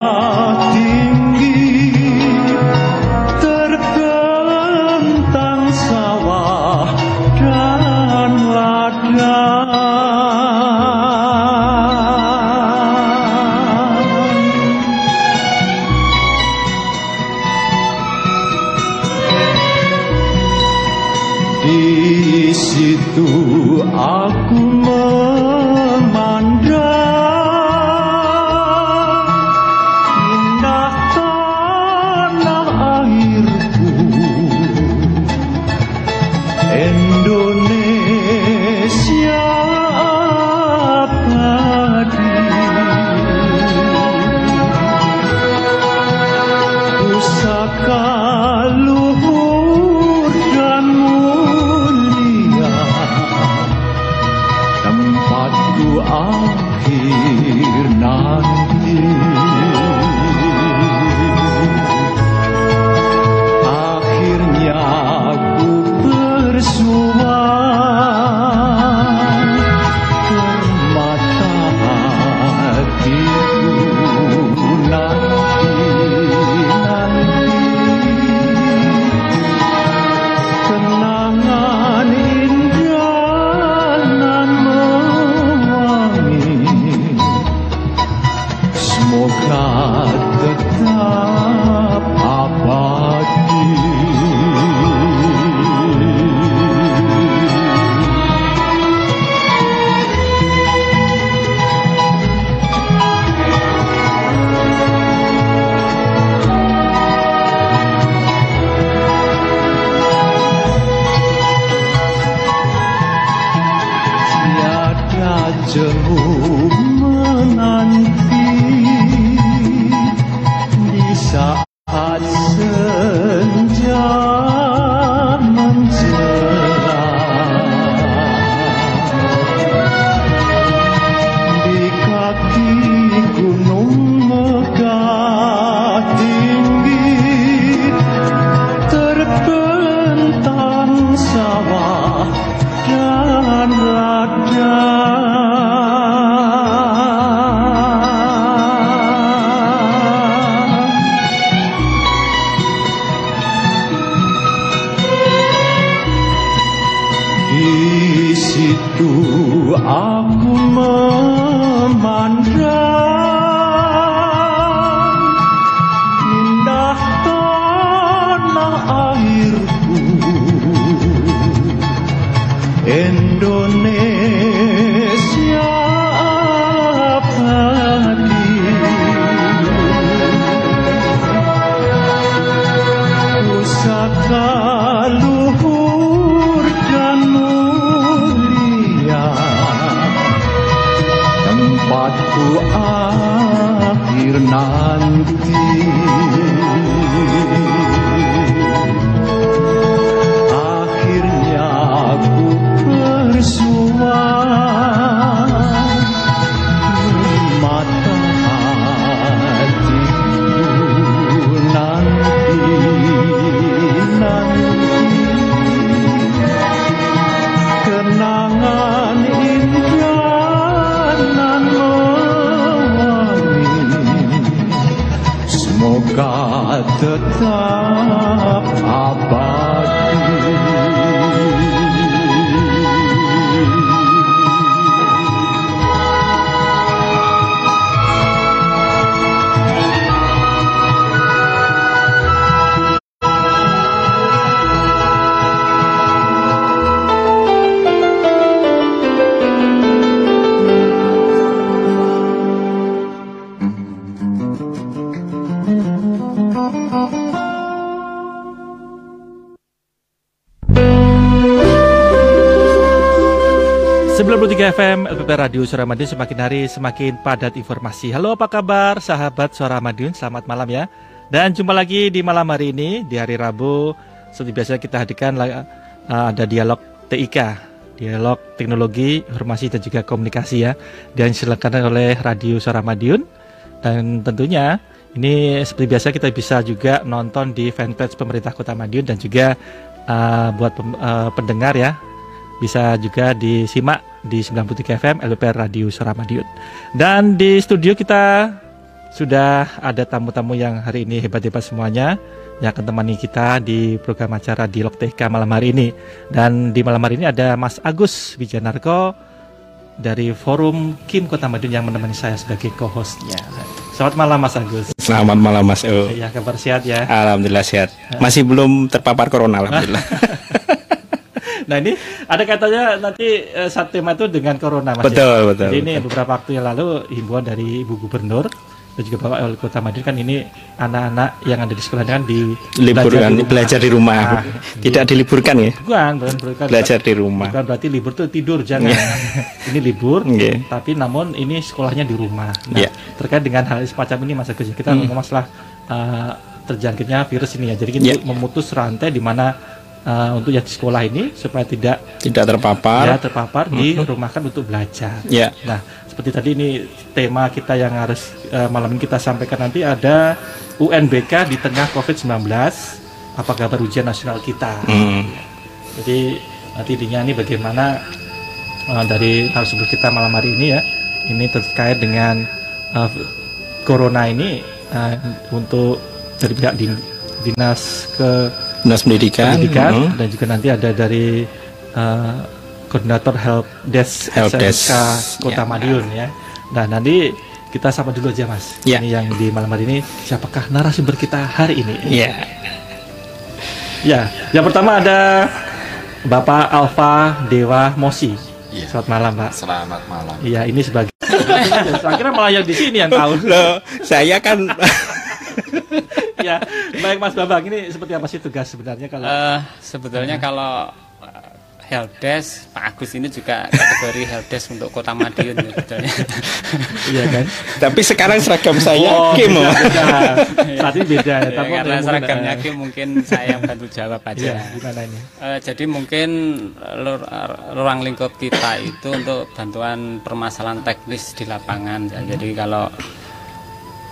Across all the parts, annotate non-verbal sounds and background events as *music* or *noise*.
93 FM LPP Radio Suara Madiun semakin hari semakin padat informasi. Halo apa kabar sahabat Suara Madiun, selamat malam ya. Dan jumpa lagi di malam hari ini di hari Rabu seperti biasa kita hadirkan uh, ada dialog TIK, dialog teknologi, informasi dan juga komunikasi ya. Dan diselenggarakan oleh Radio Suara Madiun dan tentunya ini seperti biasa kita bisa juga nonton di fanpage pemerintah Kota Madiun dan juga uh, buat uh, pendengar ya bisa juga disimak di 93 FM LPR Radio Suara Madiun. Dan di studio kita sudah ada tamu-tamu yang hari ini hebat-hebat semuanya yang akan temani kita di program acara di TK malam hari ini. Dan di malam hari ini ada Mas Agus Wijanarko dari Forum Kim Kota Madiun yang menemani saya sebagai co-hostnya. Selamat malam Mas Agus. Selamat malam Mas O. Ya kabar sehat ya. Alhamdulillah sehat. Masih belum terpapar corona alhamdulillah. *laughs* nah ini ada katanya nanti uh, saat tema itu dengan corona Mas. Betul ya? betul. Jadi betul. ini beberapa waktu yang lalu himbauan dari Ibu Gubernur dan juga Bapak Wali Kota Madiun kan ini anak-anak yang ada di sekolah kan di liburkan belajar, di rumah. Nah, Tidak di, diliburkan ya? Bukan, bukan, bukan belajar di rumah. Bukan berarti libur tuh tidur jangan. Yeah. *laughs* ini libur, yeah. tapi namun ini sekolahnya di rumah. Nah, yeah. terkait dengan hal semacam ini Mas Agus ya, kita hmm. ngomong masalah uh, terjangkitnya virus ini ya. Jadi kita yeah. memutus rantai di mana uh, untuk yang di sekolah ini supaya tidak tidak terpapar ya terpapar mm -hmm. di rumah kan untuk belajar. Yeah. Nah, seperti tadi ini tema kita yang harus uh, malam ini kita sampaikan nanti ada UNBK di tengah COVID-19. Apa kabar ujian nasional kita? Mm. Jadi nanti intinya ini bagaimana uh, dari narasumber kita malam hari ini ya, ini terkait dengan uh, corona ini uh, untuk dari pihak din dinas ke dinas pendidikan, pendidikan mm -hmm. dan juga nanti ada dari uh, koordinator help desk help SMK desk. Kota ya. Madiun ya. Nah nanti kita sapa dulu aja mas. Ya. Ini yang di malam hari ini siapakah narasumber kita hari ini? Ya. Ya, yang pertama ada Bapak Alfa Dewa Mosi. Ya. Selamat malam Pak. Selamat malam. Iya ini sebagai. *laughs* saya kira malah yang di sini yang tahu. Loh, saya kan. Ya, baik Mas Babang ini seperti apa sih tugas sebenarnya kalau? Uh, sebetulnya uh, kalau helpdesk Pak Agus ini juga kategori helpdesk untuk Kota Madiun ya sebetulnya. iya kan? Tapi sekarang seragam saya oh, Kim. Beda, beda. *laughs* Saat ini beda ya. ya karena seragamnya Kim mungkin saya bantu jawab aja. Iya, gimana ini? Uh, jadi mungkin ruang lingkup kita itu untuk bantuan permasalahan teknis di lapangan. Ya. Jadi kalau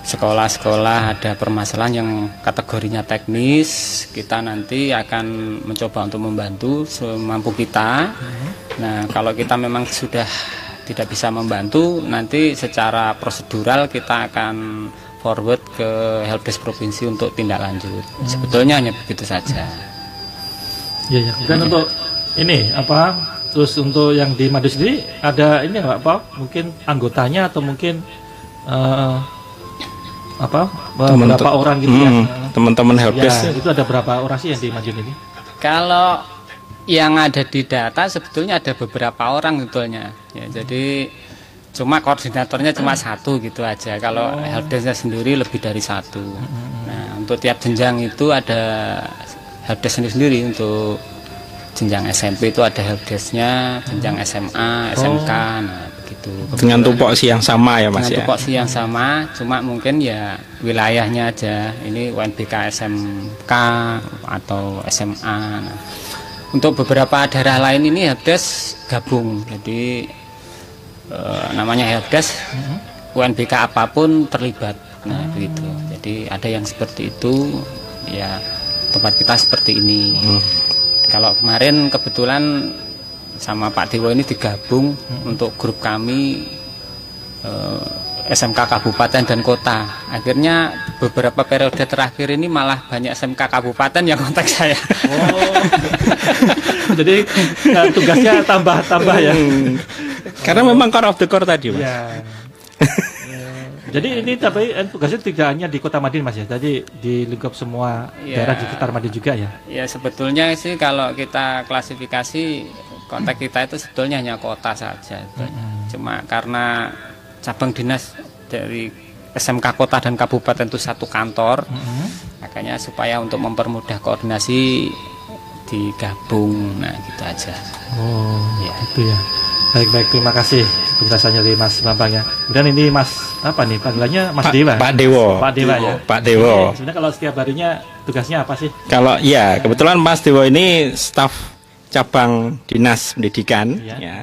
sekolah-sekolah ada permasalahan yang kategorinya teknis, kita nanti akan mencoba untuk membantu semampu kita. Nah, kalau kita memang sudah tidak bisa membantu, nanti secara prosedural kita akan forward ke helpdesk provinsi untuk tindak lanjut. Sebetulnya hanya begitu saja. Iya, ya. Dan untuk ini apa? Terus untuk yang di Madu sendiri ada ini nggak apa? Mungkin anggotanya atau mungkin uh, apa beberapa orang gitu ya. hmm, ya teman-teman helpdesk ya, itu ada berapa orang sih yang di Madiun ini kalau yang ada di data sebetulnya ada beberapa orang sebetulnya ya jadi cuma koordinatornya cuma hmm. satu gitu aja kalau oh. helpdesknya sendiri lebih dari satu hmm. nah untuk tiap jenjang itu ada helpdesk sendiri sendiri untuk jenjang SMP itu ada helpdesknya jenjang SMA SMK oh. nah gitu. Dengan tupoksi yang sama ya Mas Dengan ya. tupoksi yang sama, cuma mungkin ya wilayahnya aja. Ini UNBK SMK atau SMA. Nah, untuk beberapa daerah lain ini helpdesk gabung. Jadi eh, namanya helpdesk UNBK apa pun terlibat. Nah, begitu. Jadi ada yang seperti itu ya tempat kita seperti ini. Hmm. Kalau kemarin kebetulan sama Pak Dewo ini digabung hmm. untuk grup kami eh, SMK Kabupaten dan Kota. Akhirnya beberapa periode terakhir ini malah banyak SMK Kabupaten yang kontak saya. Oh. Jadi nah, tugasnya tambah-tambah ya. Hmm. Karena memang core of the core tadi, Mas. Ya. Jadi ini tapi eh, tugasnya tidak hanya di Kota Madiun Mas ya. Jadi di lingkup semua ya, daerah di sekitar Madiun juga ya. Ya sebetulnya sih kalau kita klasifikasi kontak kita itu sebetulnya hanya kota saja hmm. cuma karena cabang dinas dari SMK kota dan kabupaten itu satu kantor hmm. makanya supaya untuk mempermudah koordinasi digabung. Nah gitu aja. Oh ya. itu ya. Baik baik. Terima kasih penjelasannya dari Mas Bambang ya. Kemudian ini Mas apa nih? Panggilannya Mas Pak, Dewa? Pak Dewo. Pak Dewa ya. Pak Dewo. Sebenarnya kalau setiap harinya tugasnya apa sih? Kalau ya kebetulan Mas Dewo ini staf cabang dinas pendidikan ya, ya.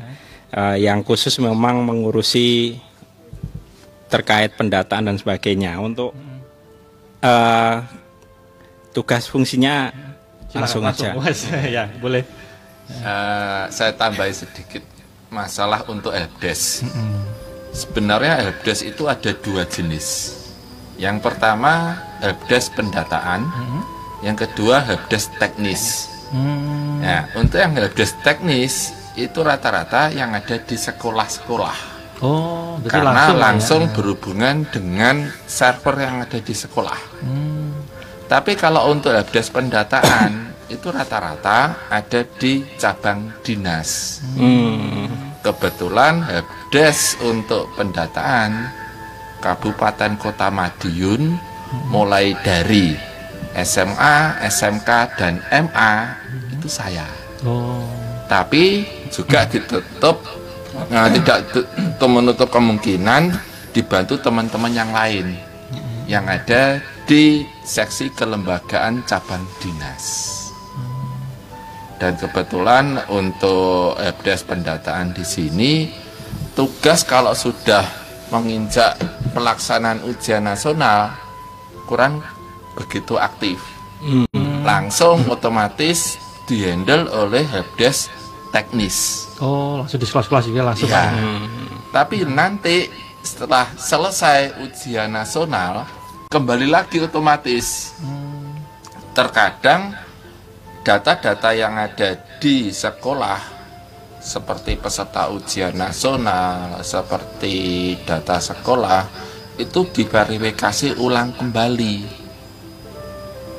Uh, yang khusus memang mengurusi terkait pendataan dan sebagainya. Untuk uh, tugas fungsinya Silakan, langsung, langsung aja. *laughs* Ya boleh. Uh, saya tambahi sedikit masalah untuk helpdesk. Sebenarnya helpdesk itu ada dua jenis. Yang pertama helpdesk pendataan, Hmm. yang kedua helpdesk teknis. Hmm. Nah, untuk yang helpdesk teknis itu rata-rata yang ada di sekolah-sekolah. Oh, Karena langsung, langsung, ya. berhubungan dengan server yang ada di sekolah. Hmm. Tapi kalau untuk helpdesk pendataan *coughs* itu rata-rata ada di cabang dinas. Hmm. Kebetulan helpdesk untuk pendataan Kabupaten Kota Madiun mulai dari SMA, SMK dan MA itu saya. Oh. Tapi juga ditutup nah, tidak tu- tu- menutup kemungkinan dibantu teman-teman yang lain yang ada di seksi kelembagaan cabang dinas. Dan kebetulan untuk helpdesk pendataan di sini tugas kalau sudah menginjak pelaksanaan ujian nasional kurang begitu aktif. Langsung otomatis dihandle oleh helpdesk teknis. Oh, langsung di sekolah-sekolah juga langsung. Iya. Pak. Tapi nanti setelah selesai ujian nasional kembali lagi otomatis. Terkadang data-data yang ada di sekolah seperti peserta ujian nasional, seperti data sekolah itu diverifikasi ulang kembali.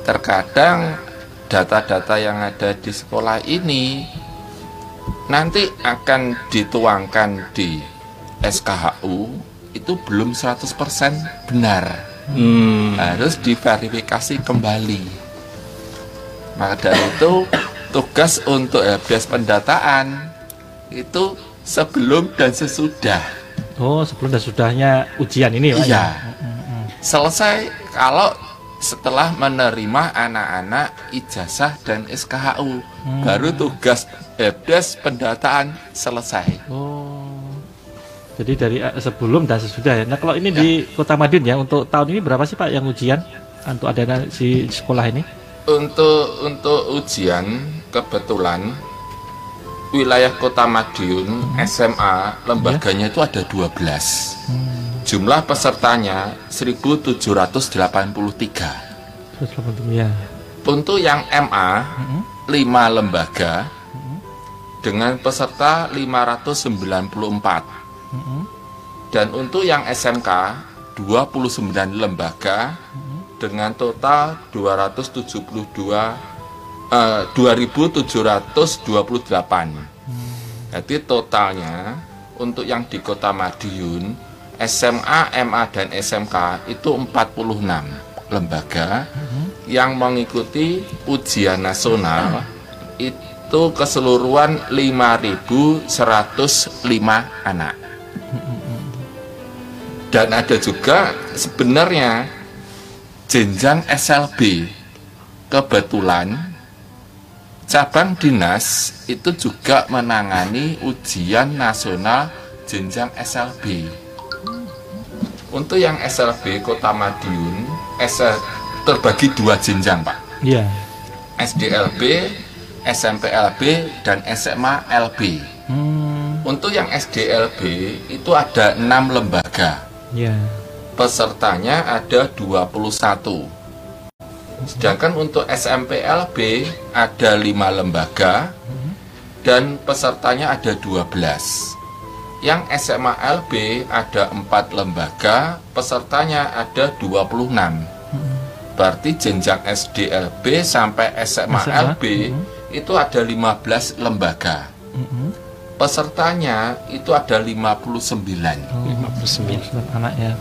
Terkadang data-data yang ada di sekolah ini nanti akan dituangkan di SKHU itu belum 100% benar Hmm. harus diverifikasi kembali maka dari itu tugas untuk helpdesk pendataan itu sebelum dan sesudah Oh, sebelum dan sudahnya ujian ini, Pak. iya ya? selesai kalau setelah menerima anak-anak ijazah dan SKHU baru tugas helpdesk pendataan selesai Oh. Jadi dari eh, sebelum dan sesudah ya. Nah, kalau ini di Kota Madiun ya untuk tahun ini berapa sih Pak yang ujian untuk ada si sekolah ini? Untuk untuk ujian kebetulan wilayah Kota Madiun SMA lembaganya itu ada 12. Jumlah pesertanya 1783. Terus untuk ya. Untuk yang MA 5 lembaga dengan peserta 594. Dan untuk yang SMK 29 lembaga dengan total 272 eh, 2728. Jadi totalnya untuk yang di Kota Madiun SMA, MA dan SMK itu 46 lembaga yang mengikuti ujian nasional itu keseluruhan 5.105 anak. Dan ada juga sebenarnya jenjang SLB. Kebetulan cabang dinas itu juga menangani ujian nasional jenjang SLB. Untuk yang SLB Kota Madiun, SL, terbagi dua jenjang, Pak. Iya. SDLB, SMPLB, dan SMA LB. Hmm, Untuk yang SDLB itu ada enam lembaga. ya. Pesertanya ada 21. Sedangkan untuk SMPLB ada lima lembaga dan pesertanya ada 12. Yang SMA LB ada empat lembaga, pesertanya ada 26. Berarti jenjang SDLB sampai SMA, SMA, LB itu ada 15 lembaga. Mm-mm. Pesertanya itu ada 59. Oh, 59 anak ya.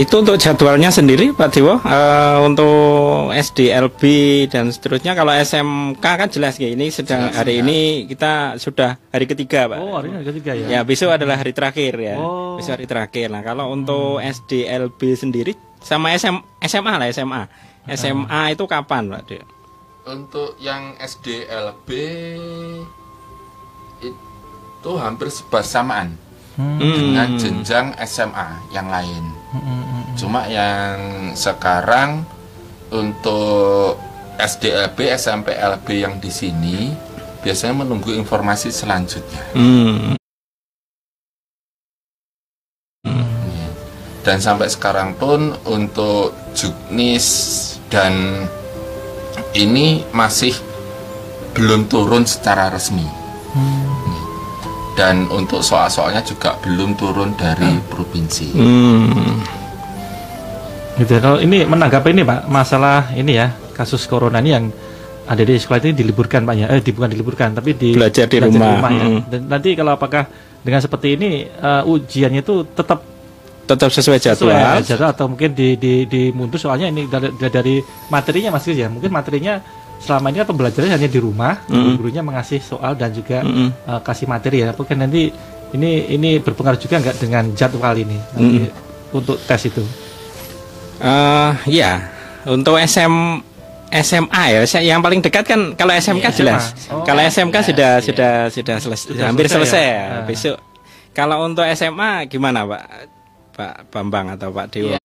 Itu untuk jadwalnya sendiri Pak Dewo Eh, untuk SDLB dan seterusnya kalau SMK kan jelas ya ini sedang Jelas, hari ya. ini kita sudah hari ketiga Pak. Oh, hari ketiga ya. Ya besok adalah hari terakhir ya. Oh. Besok hari terakhir. Nah kalau untuk SDLB sendiri sama SM, SMA lah SMA. SMA itu kapan Pak Dewo? Untuk yang SDLB itu hampir bersamaan Hmm. dengan jenjang SMA yang lain. Cuma yang sekarang untuk SDLB, SMP, LB yang di sini biasanya menunggu informasi selanjutnya. Hmm. dan sampai sekarang pun untuk juknis dan ini masih belum turun secara resmi dan untuk soal-soalnya juga belum turun dari provinsi. Hmm. Gitu. Kalau ini menanggapi ini Pak, masalah ini ya kasus corona ini yang ada di sekolah ini diliburkan Pak ya, eh di- bukan diliburkan tapi di Belajar di rumah. ya. Hmm. Dan nanti kalau apakah dengan seperti ini eh, ujiannya itu tetap Tetap sesuai jadwal. sesuai jadwal atau mungkin di di dimundur soalnya ini dari, dari materinya Mas ya, mungkin materinya selama ini kan pembelajarannya hanya di rumah, Mm. gurunya mengasih soal dan juga Mm-mm. eh, kasih materi ya. Tapi kan nanti ini ini berpengaruh juga nggak dengan jadwal ini nanti untuk tes itu. Eh, ya, untuk SM SMA ya, yang paling dekat kan kalau SMK Iya, jelas. Oh, kalau SMK jelas, sudah iya. sudah sudah selesai, Sudah hampir selesai selesai, ya? ya. Besok kalau untuk SMA gimana, Pak? Pak Bambang atau Pak Dewo? Iya.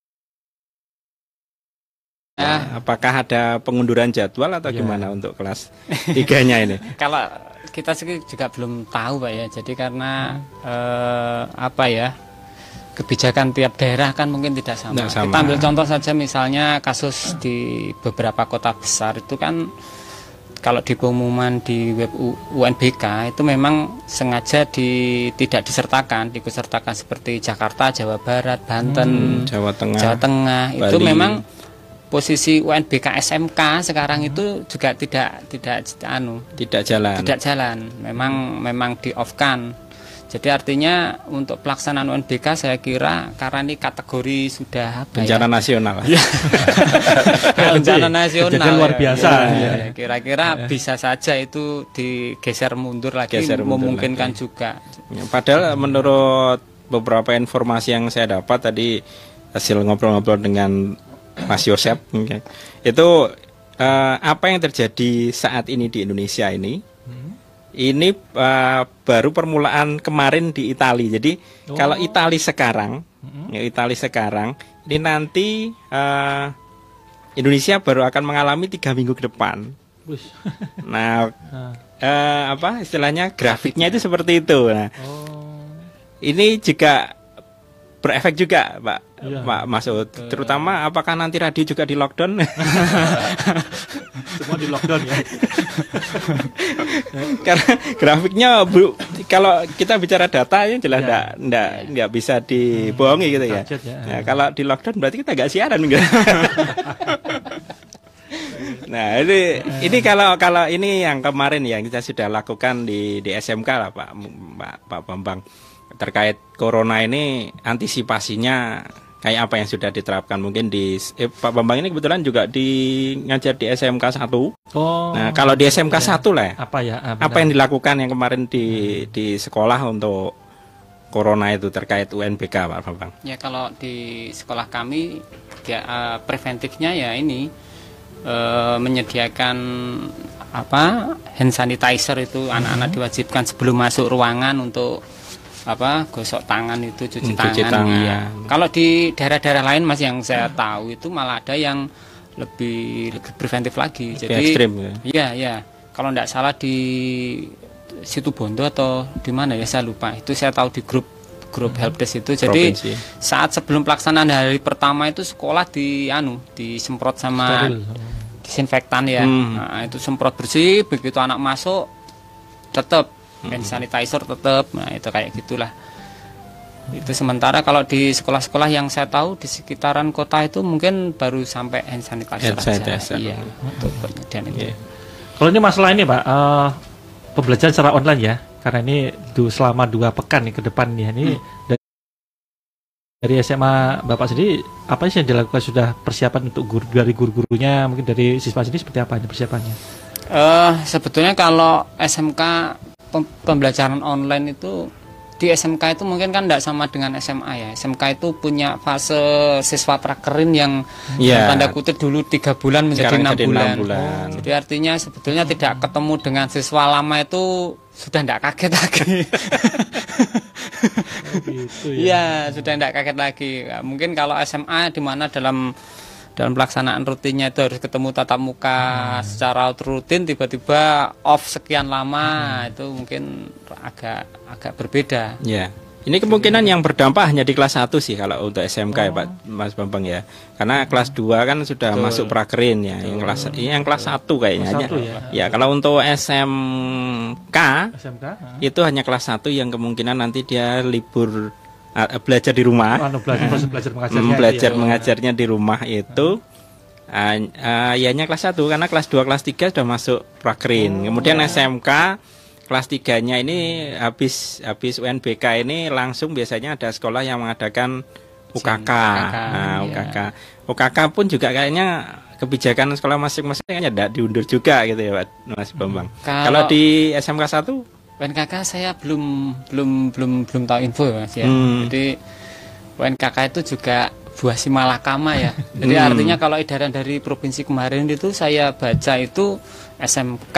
Ya, Apakah ada pengunduran jadwal atau Iya. gimana untuk kelas tiganya ini? *laughs* kalau kita sih juga belum tahu pak ya jadi karena eh, apa ya kebijakan tiap daerah kan mungkin tidak sama. Tidak sama. kita ambil contoh saja misalnya kasus di beberapa kota besar itu kan kalau di pengumuman di web UNBK itu memang sengaja di, tidak disertakan dikusertakan seperti Jakarta Jawa Barat Banten Jawa Tengah. Jawa Tengah itu Bali. memang posisi UNBK SMK sekarang itu juga tidak tidak anu Tidak jalan. tidak jalan memang memang di off kan jadi artinya untuk pelaksanaan UNBK saya kira karena ini kategori sudah apa Bencana ya? nasional. *laughs* bencana nasional Kejadian luar ya. biasa, Ya, ya. ya. kira-kira bisa saja itu digeser mundur lagi Geser mundur memungkinkan lagi. juga Ya, Padahal menurut beberapa informasi yang saya dapat tadi hasil ngobrol-ngobrol dengan Mas Yosep, oke, itu eh, apa yang terjadi saat ini di Indonesia ini? Ini eh, baru permulaan kemarin di Italia. Jadi kalau Italia sekarang, ya Italia sekarang, ini nanti eh, Indonesia baru akan mengalami tiga minggu ke depan. *laughs* Nah, eh, apa istilahnya grafiknya itu seperti itu. Nah, oh. ini juga berefek juga, Pak, Iya. Pak Masud. Terutama apakah nanti radio juga di lockdown? *laughs* Semua di lockdown ya. *laughs* Karena grafiknya bu, kalau kita bicara data ya jelas Iya. enggak, enggak, enggak bisa dibohongi gitu ya. Ya. Nah, kalau di lockdown berarti kita nggak siaran enggak? *laughs* nah, ini ini kalau kalau ini yang kemarin yang kita sudah lakukan di di SMK lah Pak Pak, Pak Bambang terkait corona ini antisipasinya kayak apa yang sudah diterapkan mungkin di eh, Pak Bambang ini kebetulan juga di ngajar di SMK 1. Oh. Nah, kalau di SMK ya. 1 lah apa ya? ah, apa benar. yang dilakukan yang kemarin di di sekolah untuk corona itu terkait UNBK Pak Bambang? Ya kalau di sekolah kami ya, preventifnya ya ini eh, menyediakan apa hand sanitizer itu anak-anak diwajibkan sebelum masuk ruangan untuk apa gosok tangan itu cuci, Hmm, cuci tangan. Iya. Kalau di daerah-daerah lain mas yang saya tahu itu malah ada yang lebih lebih preventif lagi. Lebih Jadi ekstrim ya? Iya ya. Kalau tidak salah di situ Bondo atau di mana ya saya lupa. Itu saya tahu di grup grup helpdesk itu. Jadi Provinsi. saat sebelum pelaksanaan hari pertama itu sekolah di anu disemprot sama Steril. disinfektan ya. Hmm. Nah, itu semprot bersih begitu anak masuk tetap hand sanitizer tetap. Nah, itu kayak gitulah. Itu sementara kalau di sekolah-sekolah yang saya tahu di sekitaran kota itu mungkin baru sampai hand sanitizer Hand aja. sanitizer. Iya, untuk penyediaan itu. Iya. Kalau ini masalah ini Pak, eh, pembelajaran secara online ya, karena ini du, selama dua pekan nih ke depan nih, ini dari, dari SMA Bapak sendiri apa sih yang dilakukan sudah persiapan untuk guru dari guru-gurunya, mungkin dari siswa sendiri seperti apa ini persiapannya? Eh sebetulnya kalau SMK pembelajaran online itu di SMK itu mungkin kan tidak sama dengan SMA ya. SMK itu punya fase siswa prakerin yang Iya. tanda kutip dulu tiga bulan menjadi enam bulan. enam bulan. Jadi artinya sebetulnya tidak ketemu dengan siswa lama itu sudah tidak kaget lagi. gitu Iya, sudah tidak kaget lagi. Ya, mungkin kalau SMA di mana dalam dalam pelaksanaan rutinnya itu harus ketemu tatap muka secara rutin tiba-tiba off sekian lama itu mungkin agak agak berbeda. Ya, Ini kemungkinan yang berdampak hanya di kelas 1 sih kalau untuk SMK ya Pak Mas Bambang ya. Karena kelas 2 kan sudah Betul. masuk prakerin ya. Yang kelas ini yang kelas 1 kayaknya. Kelas ya. ya, kalau untuk SMK SMK itu hanya kelas 1 yang kemungkinan nanti dia libur ah, belajar di rumah. Anu, belajar proses belajar mengajarnya Hmm, belajar ya. mengajarnya di rumah itu ah, ah, ya hanya kelas 1 karena kelas 2 kelas 3 sudah masuk prakerin. Oh. Kemudian SMK kelas 3-nya ini habis habis UNBK ini langsung biasanya ada sekolah yang mengadakan UKK. UKK, Nah, iya. UKK. UKK pun juga kayaknya kebijakan sekolah masing-masing kayaknya tidak diundur juga gitu ya Pak Mas Bambang. Kalau- Kalau di SMK 1 UNKK saya belum belum belum belum tahu info Mas ya. Hmm. Jadi UNKK itu juga buah si malakama ya. *laughs* Jadi Hmm. artinya kalau edaran dari provinsi kemarin itu saya baca itu SMK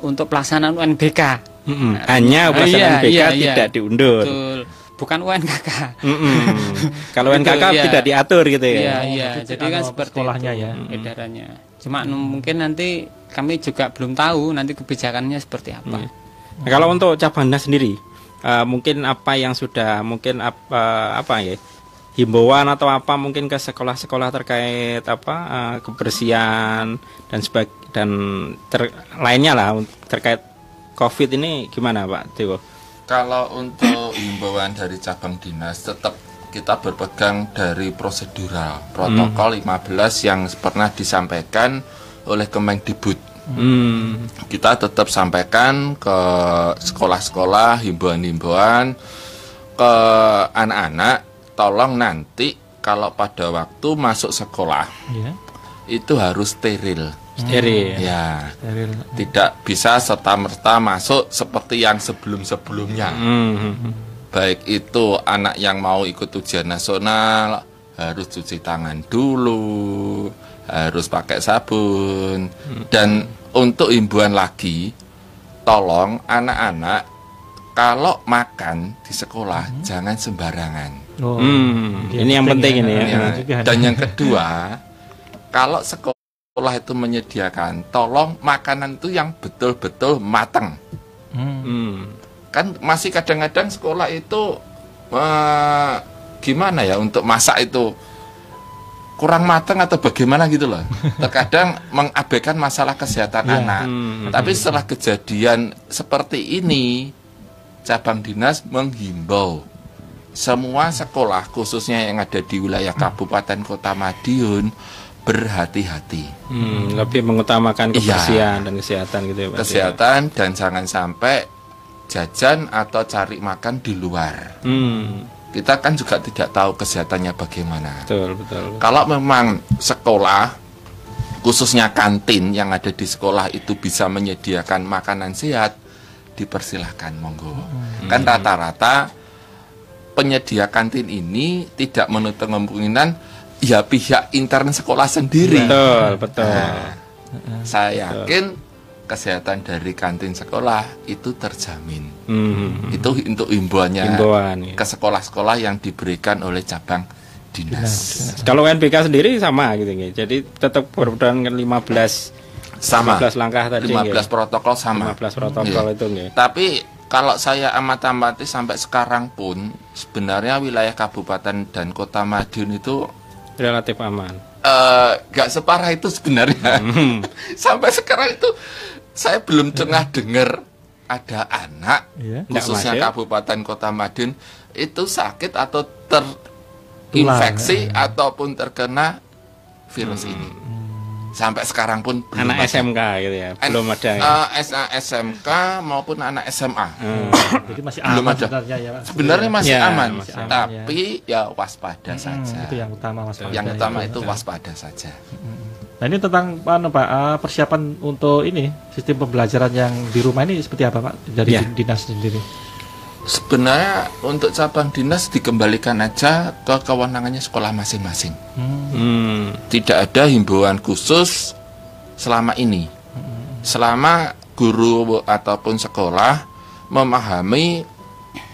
untuk pelaksanaan UNBK. mm-mm, hanya pelaksanaan Iya, BK iya, iya. tidak diundur. Betul. Bukan UNKK. Mm-mm. *laughs* Kalau Itu, NKK iya. tidak diatur gitu ya. Iya, iya. jadi Jadi kan seperti sekolahnya itu ya. edarannya. Cuma nu- mungkin nanti kami juga belum tahu nanti kebijakannya seperti apa. Nah, kalau untuk cabang dinas sendiri, eh, mungkin apa yang sudah mungkin apa apa ya himbauan atau apa mungkin ke sekolah-sekolah terkait apa eh, kebersihan dan sebag dan ter- lainnya lah terkait COVID ini gimana Pak Dewo? Kalau untuk himbauan dari cabang dinas tetap kita berpegang dari prosedural protokol 15 yang pernah disampaikan oleh Kemendikbud. Hmm. Kita tetap sampaikan ke sekolah-sekolah himbauan-himbauan ke anak-anak tolong nanti kalau pada waktu masuk sekolah Iya. itu harus steril. Steril. Ya, Steril. tidak bisa serta-merta masuk seperti yang sebelum-sebelumnya. Hmm. baik itu anak yang mau ikut ujian nasional harus cuci tangan dulu, harus pakai sabun, dan untuk himbauan lagi, tolong anak-anak kalau makan di sekolah jangan sembarangan. Oh, Hmm, ini yang penting ini ya. Ya, juga. dan yang kedua, kalau sekolah itu menyediakan, tolong makanan itu yang betul-betul matang. Hmm. Hmm. kan masih kadang-kadang sekolah itu eh, gimana ya untuk masak itu kurang matang atau bagaimana gitu loh. *laughs* Terkadang mengabaikan masalah kesehatan Iya. anak. Hmm. Tapi setelah kejadian seperti ini, cabang dinas menghimbau semua sekolah khususnya yang ada di wilayah Kabupaten Kota Madiun berhati-hati. Hmm, lebih mengutamakan Iya. kebersihan dan kesehatan gitu ya Pak. Kesehatan dan jangan sampai jajan atau cari makan di luar. Hmm, kita kan juga tidak tahu kesehatannya bagaimana. betul betul. Kalau memang sekolah, khususnya kantin yang ada di sekolah itu bisa menyediakan makanan sehat, dipersilahkan monggo. Kan rata-rata penyedia kantin ini tidak menutup kemungkinan ya pihak intern sekolah sendiri. Betul betul. Nah, saya yakin kesehatan dari kantin sekolah itu terjamin. Hmm, Itu untuk himbauannya himbauan. ya. ke sekolah-sekolah yang diberikan oleh cabang dinas. Kalau UNBK sendiri sama gitu ya. Jadi tetap berpedoman 15 Sama. 15 langkah tadi 15 ya. protokol sama. 15 protokol Iya. itu ya. Tapi kalau saya amat-amati sampai sekarang pun sebenarnya wilayah kabupaten dan kota Madiun itu Relatif aman. eh, nggak separah itu sebenarnya. *laughs* sampai sekarang itu saya belum tengah dengar ada anak. Nggak khususnya masuk. kabupaten kota Madiun itu sakit atau terinfeksi Hmm. ataupun terkena virus ini. Sampai sekarang pun belum Anak ada. SMK gitu ya. Belum ada ya. eh, SA SMK maupun anak SMA. Hmm. Jadi masih Belum aman ada. sebenarnya ya. Pak. Sebenarnya masih Ya, aman, masih aman, tapi ya waspada Hmm, saja. itu yang utama Mas. Yang utama ya. itu waspada saja. Nah ini tentang anu, Pak eh, persiapan untuk ini sistem pembelajaran yang di rumah ini seperti apa Pak dari Ya. din- dinas sendiri? Sebenarnya untuk cabang dinas dikembalikan aja ke kewenangannya sekolah masing-masing. Hmm. Hmm. Tidak ada himbauan khusus selama ini. Selama guru ataupun sekolah memahami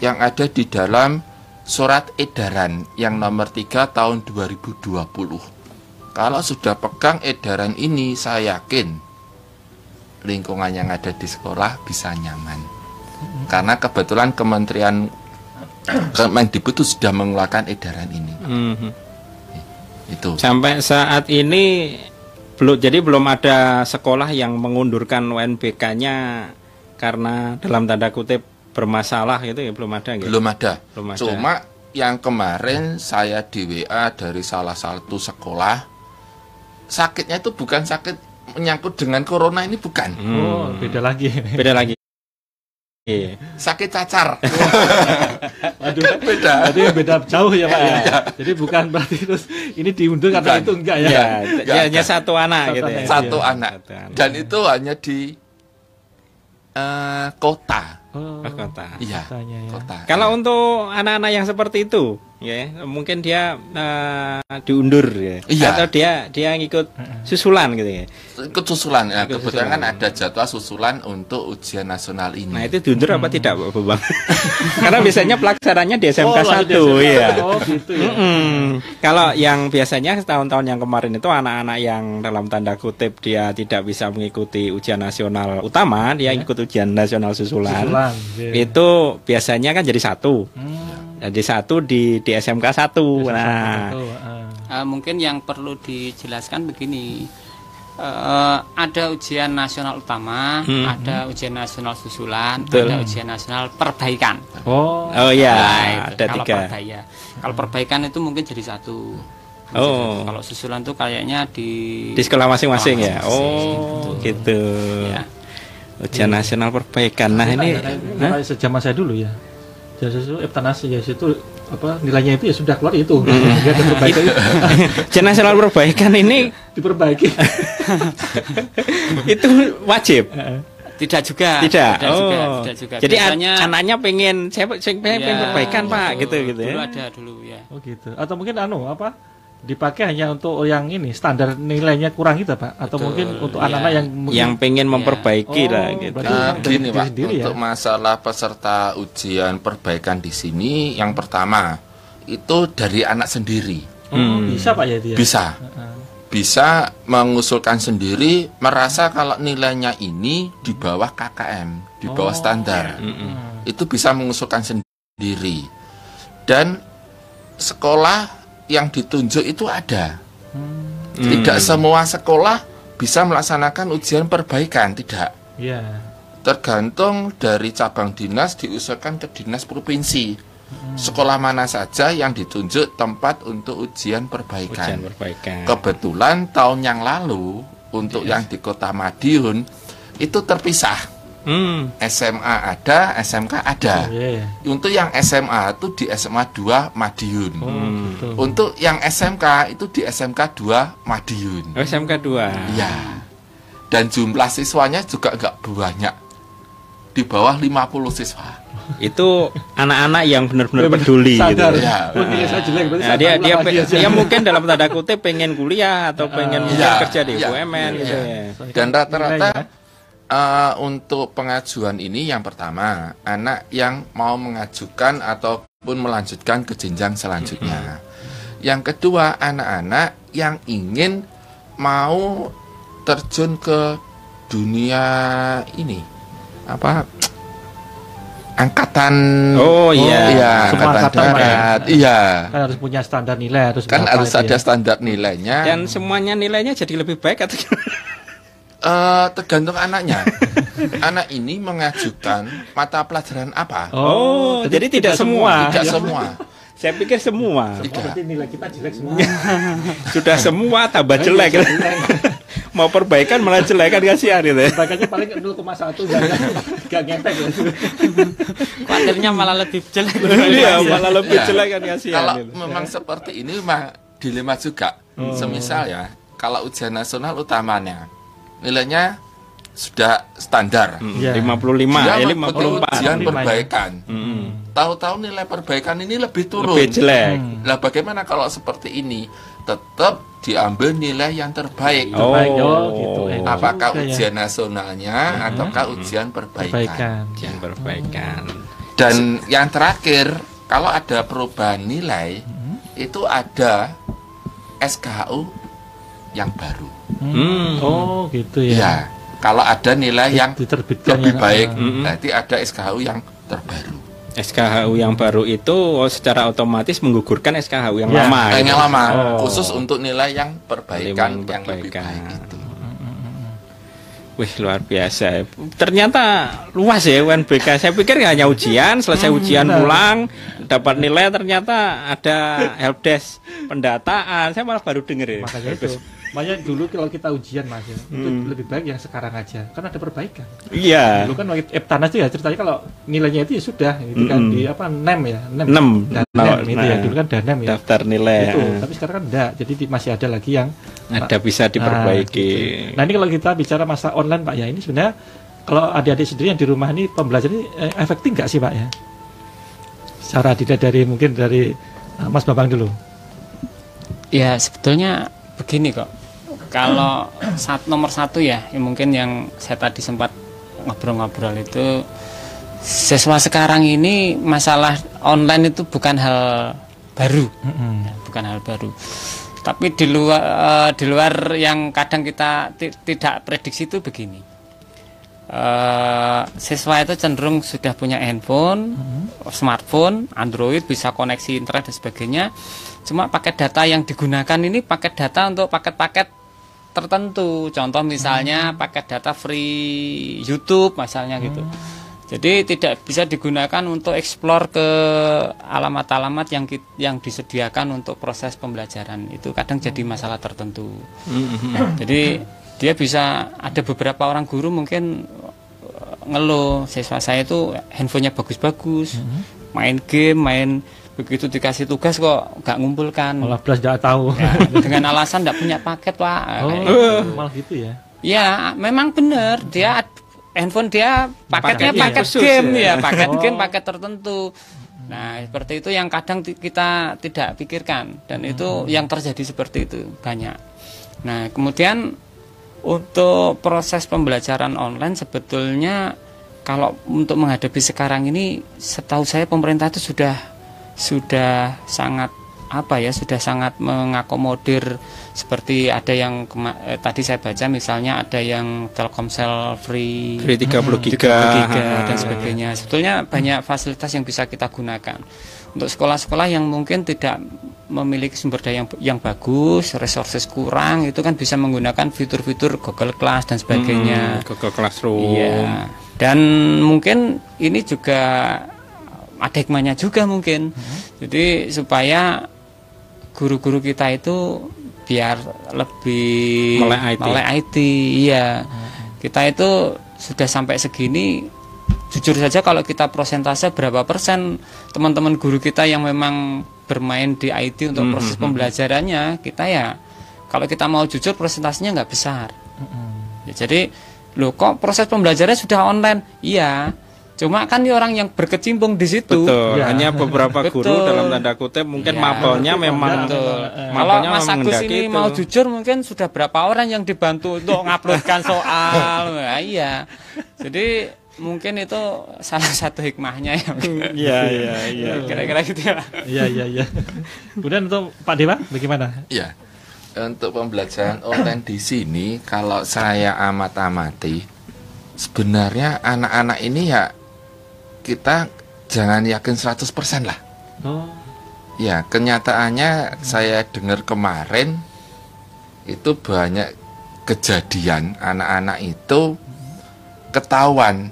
yang ada di dalam surat edaran yang nomor 3 tahun 2020. Kalau sudah pegang edaran ini, saya yakin lingkungan yang ada di sekolah bisa nyaman. Karena kebetulan Kementerian *coughs* Kemendikbud itu sudah mengeluarkan edaran ini. Mhm. Itu. Sampai saat ini belum jadi belum ada sekolah yang mengundurkan UNBK-nya karena dalam tanda kutip bermasalah gitu ya belum ada gitu. Belum ada. Belum ada. Cuma yang kemarin saya di WA dari salah satu sekolah sakitnya itu bukan sakit menyangkut dengan corona ini bukan. Oh, beda lagi. Beda lagi. Iya. Sakit cacar. *laughs* Waduh, Beda. berarti beda jauh ya Pak ya. Jadi bukan berarti terus ini diundur karena Bukan. itu enggak ya. Ya, ya, hanya ada. satu anak Satu gitu ya. anak. Satu Iya. anak. Satu anak. Dan itu hanya di eh, kota. Oh, Oh, kota. Iya. kotanya ya. Kota. Kalau untuk anak-anak yang seperti itu, ya mungkin dia eh, diundur ya, Iya. atau dia dia ngikut susulan gitu ya. ikut susulan ya, Ikut kebetulan susulan. kan ada jadwal susulan untuk ujian nasional ini. Nah itu diundur apa tidak, Pak Bambang? *laughs* Karena biasanya pelaksananya di SMK Oh, langsung di 1 SMK. ya. Oh, gitu ya. Mm-mm. Kalau yang biasanya tahun-tahun yang kemarin itu anak-anak yang dalam tanda kutip dia tidak bisa mengikuti ujian nasional utama, dia ikut ujian nasional susulan. Susulan, iya. Itu biasanya kan jadi satu. Hmm. Jadi satu di di SMK satu. Nah. Eh, mungkin yang perlu dijelaskan begini Eh, ada ujian nasional utama, Hmm. ada ujian nasional susulan, Betul. ada ujian nasional perbaikan. Oh, oh ya, Nah, itu. ada kalau tiga. perbaya. Kalau perbaikan itu mungkin jadi satu. Oh. Kalau susulan tuh kayaknya di Di sekolah masing-masing ya. masing-masing, Oh, gitu. ya. Ujian nasional perbaikan. Nah, ini Nah, sejaman saya dulu ya. Jadi itu Eptanas ya itu apa nilainya itu ya sudah keluar itu. Ya, diperbaiki, ujian nasional perbaikan ini *laughs* diperbaiki. itu wajib. *laughs* Tidak juga. Tidak. Tidak juga. oh. Tidak juga. Jadi an- Biasanya anaknya pengen saya pengen Ya, perbaikan, Pak, betul. gitu gitu Dulu ya. ada dulu ya. Oh gitu. Atau mungkin anu apa? Dipakai hanya untuk yang ini standar nilainya kurang gitu, Pak. Atau Betul, mungkin untuk iya. anak-anak yang mungkin- Yang pengen memperbaiki Oh, lah gitu. berarti- Nah, dari gini diri Pak, sendiri ya? untuk masalah peserta ujian perbaikan di sini, yang pertama itu dari anak sendiri Oh, Hmm. bisa Pak ya dia. bisa Heeh. bisa mengusulkan sendiri, merasa kalau nilainya ini di bawah KKM, di bawah Oh. standar, Mm-mm. itu bisa mengusulkan sendiri. Dan sekolah yang ditunjuk itu ada. Hmm. Tidak Hmm. semua sekolah bisa melaksanakan ujian perbaikan, tidak. Iya. tergantung dari cabang dinas diusulkan ke dinas provinsi. Sekolah mana saja yang ditunjuk tempat untuk ujian perbaikan. Ujian perbaikan. Kebetulan tahun yang lalu untuk yang di Kota Madiun itu terpisah. Hmm. SMA ada, SMK ada. Iya. Untuk yang SMA itu di SMA 2 Madiun. Oh, Hmm. gitu. Untuk yang SMK itu di SMK 2 Madiun. Oh, SMK 2. Iya. Dan jumlah siswanya juga nggak banyak. Di bawah 50 siswa. Itu anak-anak yang benar-benar peduli Sadar. gitu. Iya. Oh, nilai saya jelek berarti Nah, saya dia dia aja. dia mungkin dalam tanda kutip pengen kuliah atau pengen mungkin Iya, kerja di iya, BUMN gitu iya. ya. Dan rata-rata Eh, untuk pengajuan ini yang pertama anak yang mau mengajukan ataupun melanjutkan ke jenjang selanjutnya. Yang kedua anak-anak yang ingin mau terjun ke dunia ini apa angkatan Oh iya. iya Semua angkatan ya? darat iya kan harus punya standar nilai harus kan harus itu ada ya. standar nilainya Dan semuanya nilainya jadi lebih baik atau Eh, tergantung anaknya. *laughs* Anak ini mengajukan mata pelajaran apa? Oh, jadi tidak semua. Tidak Ya. semua. *laughs* Saya pikir semua. Oh, berarti nilai kita jelek semua *laughs* Sudah semua tambah jelek. Mau perbaikan malah jelek kan kasihan gitu ya. Bahkannya paling 0,1 enggak enggak ngepek ya. Kuatirnya malah lebih jelek. Iya, malah lebih Ya. jelek kan kasihan. Kalau gitu. memang seperti ini memang dilema juga. Semisal ya, kalau ujian nasional utamanya nilainya sudah standar. Iya. 55 Dia ya mengikuti 54. ujian 55 ya. perbaikan. Mm. Tahu-tahu nilai perbaikan ini lebih turun. Lebih jelek. Lah bagaimana kalau seperti ini? Tetap diambil nilai yang terbaik. Oh. Terbaik, oh, gitu. Enak Apakah juga ya. ujian nasionalnya ataukah ujian perbaikan? perbaikan. Ujian perbaikan. Dan yang terakhir, kalau ada perubahan nilai, itu ada SKU yang baru. Hmm. Oh, gitu ya. Ya, kalau ada nilai yang Diterbitkan lebih yang- baik, ah. Mm-mm. berarti ada SKU yang terbaru. SKHU yang baru itu oh, secara otomatis menggugurkan SKHU yang Ya, lama. yang gitu. lama Oh. khusus untuk nilai yang perbaikan Nilai yang lebih perbaikan. baik itu. Wih luar biasa. Ternyata luas ya UNBK. Saya pikir hanya ujian, selesai ujian pulang dapat nilai ternyata ada helpdesk pendataan. Saya malah baru dengar ya. Makanya itu. Makanya dulu kalau kita ujian mas ya, itu lebih baik yang sekarang aja, kan ada perbaikan. Iya. Dulu kan waktu Eptanas itu ya ceritanya kalau nilainya itu ya sudah, gitu kan Mm-mm. di apa nem ya, nem, Nem. Danem Nah, itu nah. ya, dulu kan danem ya. Daftar nilai. Itu, tapi sekarang kan enggak, jadi di- masih ada lagi yang Ada bisa diperbaiki. Nah, gitu. Nah ini kalau kita bicara masa online Pak ya, ini sebenarnya kalau adik-adik sendiri yang di rumah ini pembelajaran ini eh, efektif nggak sih Pak ya? Secara tidak dari mungkin dari eh, Mas Bambang dulu. Ya sebetulnya begini kok. Kalau saat nomor satu ya, yang mungkin yang saya tadi sempat ngobrol-ngobrol itu siswa sekarang ini masalah online itu bukan hal baru, Ya, bukan hal baru. Tapi di luar eh, di luar yang kadang kita ti- tidak prediksi itu begini. Eh, siswa itu cenderung sudah punya handphone, smartphone, Android bisa koneksi internet dan sebagainya. Cuma paket data yang digunakan ini paket data untuk paket-paket tertentu. Contoh misalnya paket data free YouTube misalnya gitu. Jadi tidak bisa digunakan untuk explore ke alamat-alamat yang yang disediakan untuk proses pembelajaran. Itu kadang jadi masalah tertentu. Jadi dia bisa ada beberapa orang guru mungkin eh, ngeluh siswa saya itu handphonenya bagus-bagus, main game, main begitu dikasih tugas kok nggak ngumpulkan. Malah belas tidak tahu. Ya, dengan alasan nggak punya paket pak. Oh, Kayak gitu. malah gitu ya. Ya, memang benar dia handphone dia paketnya Paketnya paket khusus game ya. ya, paket Oh. game, paket tertentu. Nah, seperti itu yang kadang kita tidak pikirkan dan itu yang terjadi seperti itu banyak. Nah, kemudian untuk proses pembelajaran online sebetulnya kalau untuk menghadapi sekarang ini setahu saya pemerintah itu sudah sudah sangat apa ya sudah sangat mengakomodir seperti ada yang kema- eh, tadi saya baca misalnya ada yang Telkomsel free Free 30 giga. 30 giga dan sebagainya. Sebetulnya banyak fasilitas yang bisa kita gunakan. Untuk sekolah-sekolah yang mungkin tidak memiliki sumber daya yang, yang bagus, resources kurang, itu kan bisa menggunakan fitur-fitur Google Class dan sebagainya. Hmm, Google Classroom. Iya. Dan mungkin ini juga ada hikmahnya juga mungkin. Jadi supaya guru-guru kita itu biar lebih Melek IT. melek IT, iya. Kita itu sudah sampai segini jujur saja kalau kita prosentase berapa persen teman-teman guru kita yang memang bermain di IT untuk proses pembelajarannya kita ya kalau kita mau jujur persentasenya nggak besar Ya, jadi loh kok proses pembelajarannya sudah online? Iya. Cuma kan ini orang yang berkecimpung di situ. Betul. Ya. Hanya beberapa guru Betul. dalam tanda kutip mungkin Ya, mapelnya memang Betul. Kalau mapelnya Mas Agus ini itu. mau jujur mungkin sudah berapa orang yang dibantu untuk nguploadkan soal. *laughs* Nah, iya. Jadi mungkin itu salah satu hikmahnya ya. Iya, iya, iya. *laughs* Kira-kira gitu ya. Iya iya iya. Kemudian untuk Pak Dewa bagaimana? Iya. Untuk pembelajaran online di sini kalau saya amat-amati sebenarnya anak-anak ini ya kita jangan yakin 100% lah. Oh, Ya, kenyataannya saya dengar kemarin itu banyak kejadian anak-anak itu ketahuan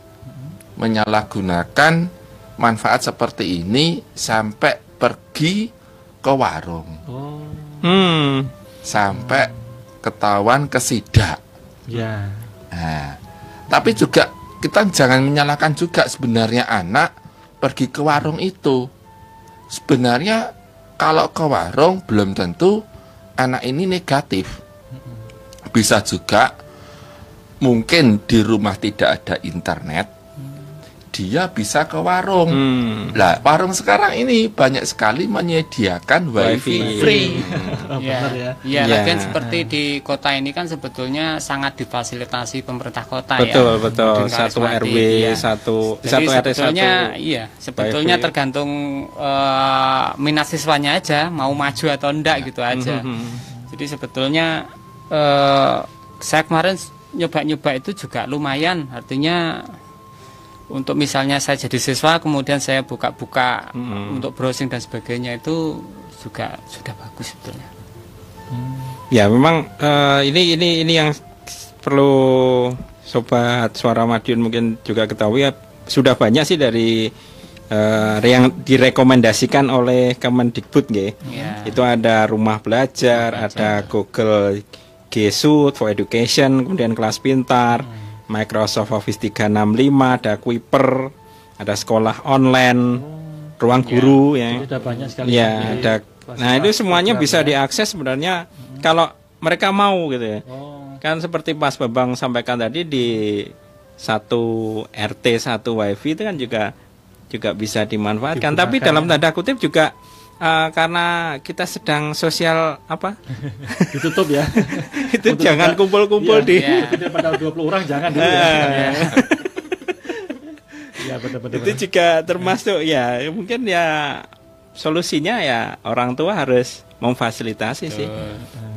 menyalahgunakan manfaat seperti ini sampai pergi ke warung, oh, Hmm. sampai ketahuan ke sidak. ya. Nah, tapi juga kita jangan menyalahkan juga sebenarnya anak pergi ke warung itu. Sebenarnya kalau ke warung belum tentu anak ini negatif. Bisa juga mungkin di rumah tidak ada internet, dia bisa ke warung. Hmm. Lah, warung sekarang ini banyak sekali menyediakan wifi, Wifi. free. *laughs* Benar ya. Iya, Iya. lagian seperti di kota ini kan sebetulnya sangat difasilitasi pemerintah kota Betul, ya. betul. Dengan Satu RW, iya. satu Jadi satu RT sebetulnya satu. iya, sebetulnya wifi. tergantung eh, minat siswanya aja mau maju atau enggak gitu aja. Hmm. Jadi sebetulnya eh, saya kemarin nyoba-nyoba itu juga lumayan, artinya untuk misalnya saya jadi siswa kemudian saya buka-buka hmm. untuk browsing dan sebagainya itu juga sudah bagus sebetulnya. Hmm. Ya memang uh, ini ini ini yang perlu sobat suara Madiun mungkin juga ketahui ya sudah banyak sih dari uh, yang direkomendasikan oleh Kemendikbud ya. Yeah. Itu ada rumah belajar, belajar. ada Google G Suite for Education, kemudian kelas pintar. Hmm Microsoft Office 365, ada Kuiper, ada sekolah online, oh, ruang ya, guru ya. Sudah banyak sekali. Ya, ada. Nah, itu semuanya bisa ya. diakses sebenarnya hmm. kalau mereka mau gitu ya. Oh. Kan seperti Mas Babang sampaikan tadi di satu RT satu WiFi itu kan juga juga bisa dimanfaatkan. Digunakan, Tapi dalam ya. tanda kutip juga uh, karena kita sedang sosial apa? *laughs* Ditutup ya. *laughs* Itu Untuk jangan kumpul-kumpul ya, di. ya. pada 20 orang jangan dulu ya, ya. ya *laughs* betul, betul, itu juga termasuk ya mungkin ya solusinya ya orang tua harus memfasilitasi sih.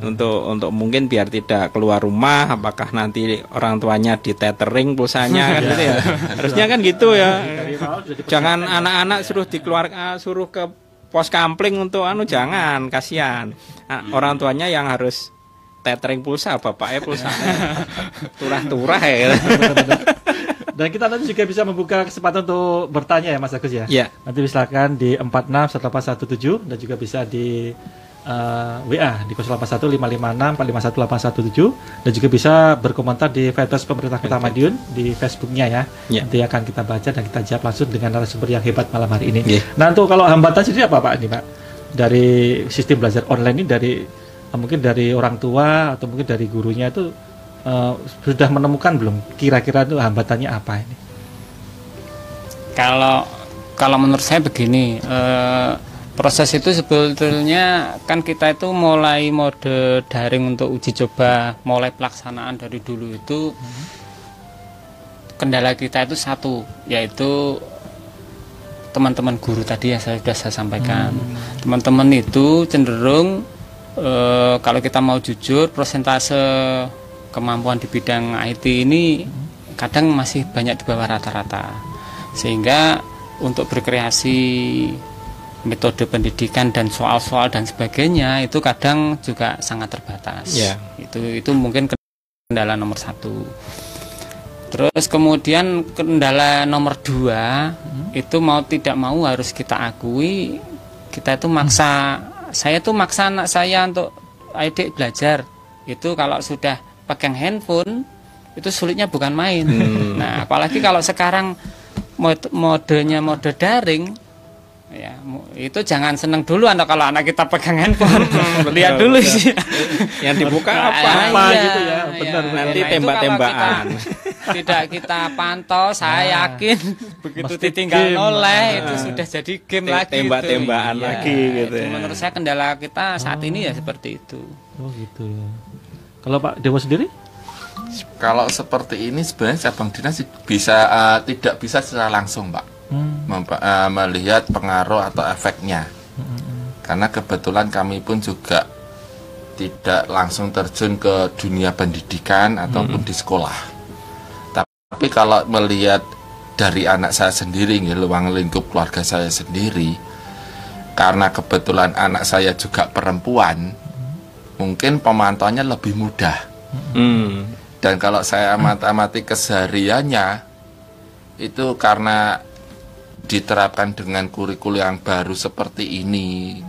Untuk untuk mungkin biar tidak keluar rumah apakah nanti orang tuanya di tethering pulsanya kan gitu ya. Harusnya kan gitu ya. Jangan anak-anak suruh dikeluarkan suruh ke pos kampling untuk anu jangan kasihan. Nah, orang tuanya yang harus tethering pulsa bapaknya pulsa. *laughs* Turah-turah ya. Dan kita nanti juga bisa membuka kesempatan untuk bertanya ya Mas Agus ya. Yeah. Nanti silakan di 461817 dan juga bisa di uh, eh, WA di 081556451817 dan juga bisa berkomentar di fanpage pemerintah Kota Madiun di Facebooknya ya. Yeah. Nanti akan kita baca dan kita jawab langsung dengan narasumber yang hebat malam hari ini. Yeah. Nah untuk kalau hambatan sendiri apa Pak ini Pak? Dari sistem belajar online ini dari uh, mungkin dari orang tua atau mungkin dari gurunya itu uh, sudah menemukan belum kira-kira itu hambatannya apa ini? Kalau kalau menurut saya begini. Uh, proses itu sebetulnya kan kita itu mulai mode daring untuk uji coba mulai pelaksanaan dari dulu itu kendala kita itu satu yaitu teman-teman guru tadi yang saya sudah saya sampaikan hmm. teman-teman hmm. itu cenderung e, kalau kita mau jujur persentase kemampuan di bidang IT ini kadang masih banyak di bawah rata-rata sehingga untuk berkreasi metode pendidikan dan soal-soal dan sebagainya itu kadang juga sangat terbatas. Yeah. Itu itu mungkin kendala nomor satu. Terus kemudian kendala nomor dua hmm. itu mau tidak mau harus kita akui kita itu maksa hmm. saya tuh maksa anak saya untuk adik belajar itu kalau sudah pegang handphone itu sulitnya bukan main. Hmm. Nah apalagi kalau sekarang modenya mode daring ya itu jangan seneng dulu anak kalau anak kita pegang handphone. *laughs* Lihat dulu sih. Yang dibuka apa apa iya, gitu ya. benar ya, nanti nah, tembak-tembakan. tidak kita pantau saya nah, yakin *laughs* begitu ditinggal oleh nah, itu sudah jadi game lagi tembak-tembakan gitu. lagi ya, gitu ya. menurut saya kendala kita saat oh. ini ya seperti itu. Oh gitu ya. Kalau Pak Dewa sendiri? Kalau seperti ini sebenarnya cabang dinas bisa uh, tidak bisa secara langsung Pak hmm. uh, melihat pengaruh atau efeknya. Hmm. Karena kebetulan kami pun juga tidak langsung terjun ke dunia pendidikan ataupun hmm. di sekolah. Tapi kalau melihat dari anak saya sendiri, luang lingkup keluarga saya sendiri, karena kebetulan anak saya juga perempuan, mungkin pemantauannya lebih mudah. Hmm. Dan kalau saya amati-amati kesehariannya, itu karena diterapkan dengan kurikulum yang baru seperti ini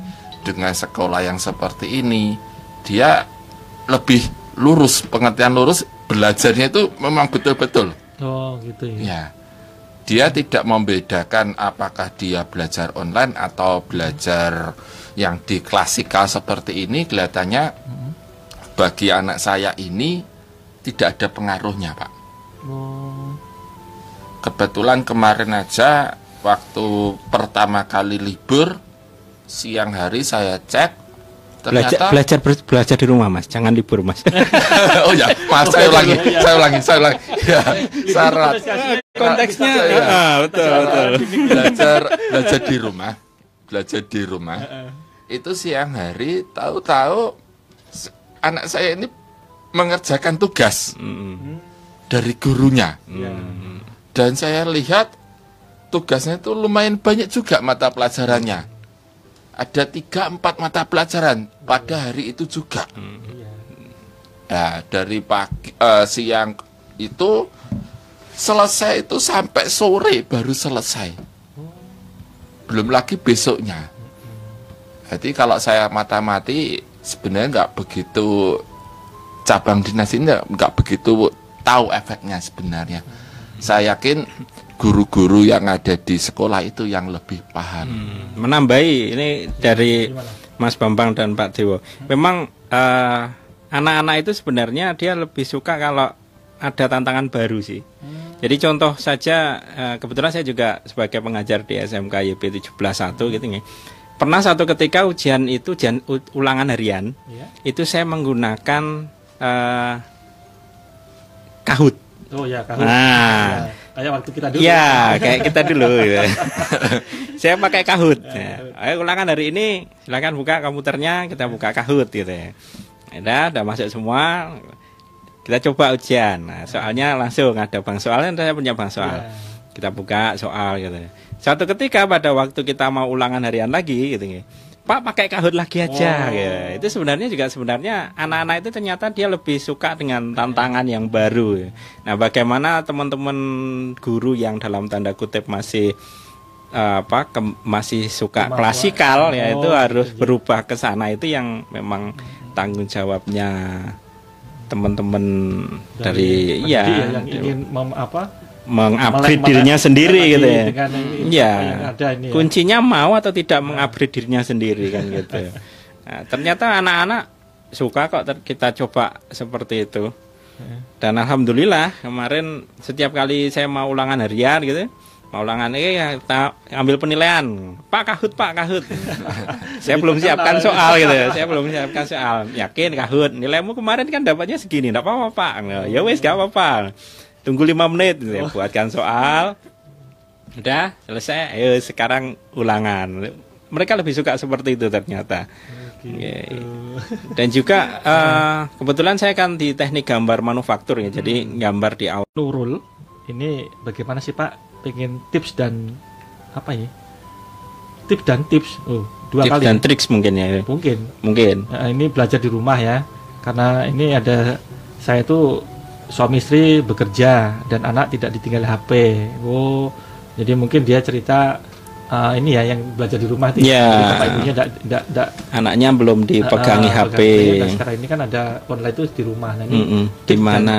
dengan sekolah yang seperti ini dia lebih lurus pengertian lurus belajarnya itu memang betul-betul oh gitu ya. ya dia tidak membedakan apakah dia belajar online atau belajar yang di klasikal seperti ini kelihatannya hmm. bagi anak saya ini tidak ada pengaruhnya pak oh. kebetulan kemarin aja waktu pertama kali libur siang hari saya cek ternyata belajar belajar belajar di rumah mas. Jangan libur mas. *laughs* Oh ya mas saya ulangi saya ulangi saya ulangi. Ya syarat. Konteksnya ya, ah, betul betul. belajar belajar di rumah belajar di rumah. Itu siang hari tahu-tahu anak saya ini mengerjakan tugas mm. dari gurunya. Mm. dan saya lihat tugasnya itu lumayan banyak juga mata pelajarannya. Ada tiga empat mata pelajaran pada hari itu juga. Ya, dari pagi eh, siang itu selesai itu sampai sore baru selesai. Belum lagi besoknya. Jadi kalau saya mata-mati sebenarnya nggak begitu cabang dinas ini nggak begitu tahu efeknya sebenarnya. Saya yakin guru-guru yang ada di sekolah itu yang lebih paham. menambahi ini dari Mas Bambang dan Pak Dewo. Memang eh, anak-anak itu sebenarnya dia lebih suka kalau ada tantangan baru sih. Jadi contoh saja eh, kebetulan saya juga sebagai pengajar di SMK YB 171 gitu nih. Pernah satu ketika ujian itu ujian u- ulangan harian Ya. itu saya menggunakan eh, kahut. Oh ya, kahut. Nah, Ya, kayak waktu kita dulu. Iya, kayak kita dulu. ya. *laughs* Saya pakai kahut. Ya. Ayo ulangan hari ini, silakan buka komputernya, kita buka kahut gitu ya. Udah, udah masuk semua. Kita coba ujian. Nah, soalnya langsung ada bang soalnya saya punya bang soal. Kita buka soal gitu. ya. Suatu ketika pada waktu kita mau ulangan harian lagi gitu ya. Pak pakai kahut lagi aja gitu. Itu sebenarnya juga sebenarnya anak-anak itu ternyata dia lebih suka dengan tantangan yang baru. ya. Nah, bagaimana teman-teman guru yang dalam tanda kutip masih eh, apa ke- masih suka Kemampuan. klasikal ya itu Oh, harus gitu, berubah ke sana itu yang memang tanggung jawabnya teman-teman dari, pendidik ya yang ingin mem, apa? Mengupgrade dirinya sendiri gitu ya. Iya. ya. Kuncinya mau atau tidak mengupgrade dirinya sendiri kan gitu. *laughs* Nah, ternyata anak-anak suka kok kita coba seperti itu. Dan alhamdulillah kemarin setiap kali saya mau ulangan harian gitu, mau ulangan ini ya kita ambil penilaian. Pak Kahut, Pak Kahut. *laughs* saya belum siapkan soal gitu. ya. *laughs* Saya belum siapkan soal. Yakin Kahut, nilaimu kemarin kan dapatnya segini, enggak apa-apa, Pak. Nah, Ya wes gak apa-apa. Tunggu lima menit, saya buatkan soal. Udah selesai, ayo sekarang ulangan. Mereka lebih suka seperti itu ternyata. Iya. Dan juga eh, kebetulan saya kan di teknik gambar manufaktur ya, jadi gambar di awal. Nurul, ini bagaimana sih Pak? Pengen tips dan apa ya? Tips dan tips. Oh, dua tips kali. dan ya? triks mungkin ya, Mungkin. mungkin. Nah, ini belajar di rumah ya. Karena ini ada saya itu suami istri bekerja dan anak tidak ditinggal HP. Oh, jadi mungkin dia cerita eh, ini ya yang belajar di rumah itu Ya. bapak ibunya tidak tidak tidak Anaknya belum dipegangi eh, HP. pegang Dan sekarang ini kan ada online itu di rumah. Nah, ini Mm-mm. Di tip dan- mana?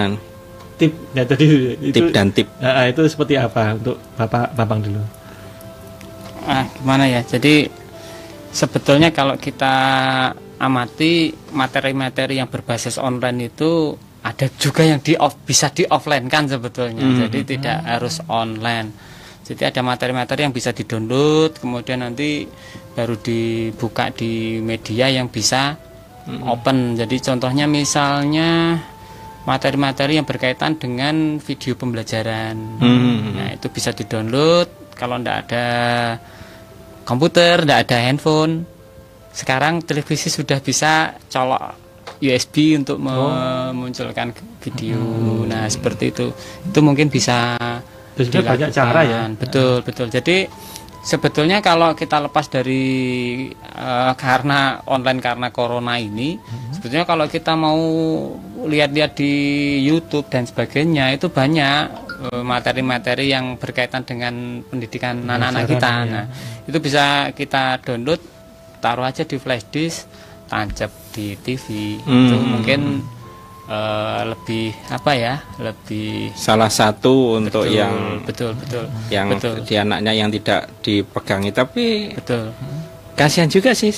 tip ya tadi itu Tip dan tip. Nah, itu seperti apa untuk Bapak Bambang dulu? Ah, gimana ya? Jadi sebetulnya kalau kita amati materi-materi yang berbasis online itu ada juga yang di off, bisa di offline kan sebetulnya. Hmm. Jadi tidak harus online. Jadi ada materi-materi yang bisa di-download, kemudian nanti baru dibuka di media yang bisa open. Jadi contohnya misalnya materi-materi yang berkaitan dengan video pembelajaran. Hmm. Nah, itu bisa di-download kalau tidak ada komputer, tidak ada handphone. Sekarang televisi sudah bisa colok USB untuk memunculkan video. Nah, seperti itu. Itu mungkin bisa sebenarnya banyak cara ya. Betul, betul. Jadi sebetulnya kalau kita lepas dari eh, karena online karena corona ini, sebetulnya kalau kita mau lihat-lihat di YouTube dan sebagainya itu banyak eh, materi-materi yang berkaitan dengan pendidikan anak-anak kita. ya. Nah, itu bisa kita download, taruh aja di flash disk, tancap di TV. Itu Hmm. mungkin eh, lebih apa ya? Lebih Salah satu untuk betul, yang betul betul yang betul di anaknya yang tidak dipegangi tapi betul kasihan juga sih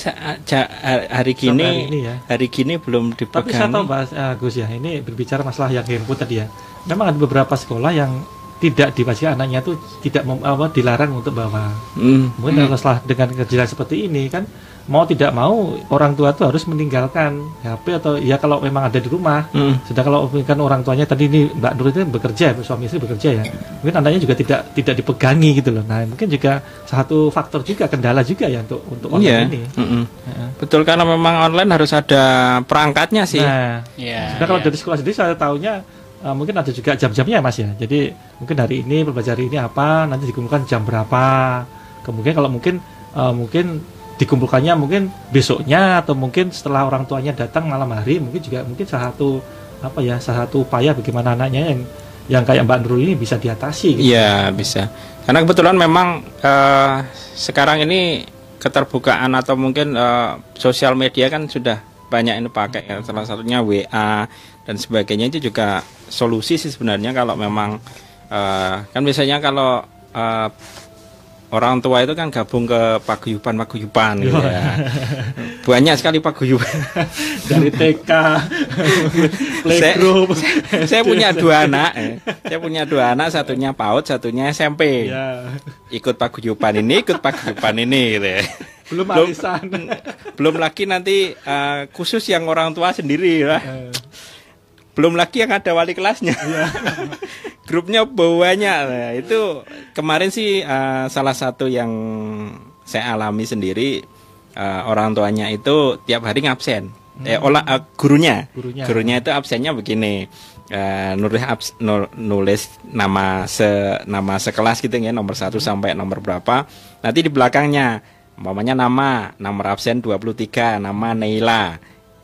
hari gini hari ini ya. hari gini belum Tapi saya tahu Mas eh, Gus ya, ini berbicara masalah yang handphone tadi ya. Memang ada beberapa sekolah yang tidak diwajibkan anaknya itu tidak mem- apa, dilarang untuk bawa. Hmm. Mungkin kalau setelah dengan kejelasan seperti ini kan mau tidak mau orang tua itu harus meninggalkan HP atau ya kalau memang ada di rumah. Hmm. Sudah kalau kan orang tuanya tadi ini Mbak Nur itu bekerja, suami istri bekerja ya. Mungkin anaknya juga tidak tidak dipegangi gitu loh. Nah, mungkin juga satu faktor juga kendala juga ya untuk untuk online Iya. ini. Mm-mm. Heeh. Betul karena memang online harus ada perangkatnya sih. Nah, ya Nah, kalau ya. dari sekolah sendiri saya tahunya uh, mungkin ada juga jam-jamnya mas ya. Jadi mungkin hari ini pelbagai ini apa, nanti dikumpulkan jam berapa. Kemudian kalau mungkin uh, mungkin dikumpulkannya mungkin besoknya atau mungkin setelah orang tuanya datang malam hari mungkin juga mungkin salah satu apa ya salah satu upaya bagaimana anaknya yang yang kayak Mbak Nurul ini bisa diatasi. Gitu. Iya bisa. Karena kebetulan memang uh, sekarang ini keterbukaan atau mungkin uh, sosial media kan sudah banyak ini pakai ya. Salah satunya WA dan sebagainya itu juga solusi sih sebenarnya kalau memang uh, kan biasanya kalau uh, orang tua itu kan gabung ke paguyuban paguyuban gitu ya. banyak sekali paguyuban dari TK playgroup saya, saya punya dua anak eh. saya punya dua anak satunya PAUD satunya SMP ya. ikut paguyuban ini ikut paguyuban ini gitu ya. belum arisan belum lagi nanti uh, khusus yang orang tua sendiri lah ya. belum lagi yang ada wali kelasnya ya *laughs* grupnya banyak nah, itu kemarin sih uh, salah satu yang saya alami sendiri uh, orang tuanya itu tiap hari ngabsen hmm. eh olah uh, gurunya. gurunya gurunya itu absennya begini uh, nulis abs, nulis nama se nama sekelas gitu ya nomor satu hmm. sampai nomor berapa nanti di belakangnya umpamanya nama nomor absen 23 nama Neila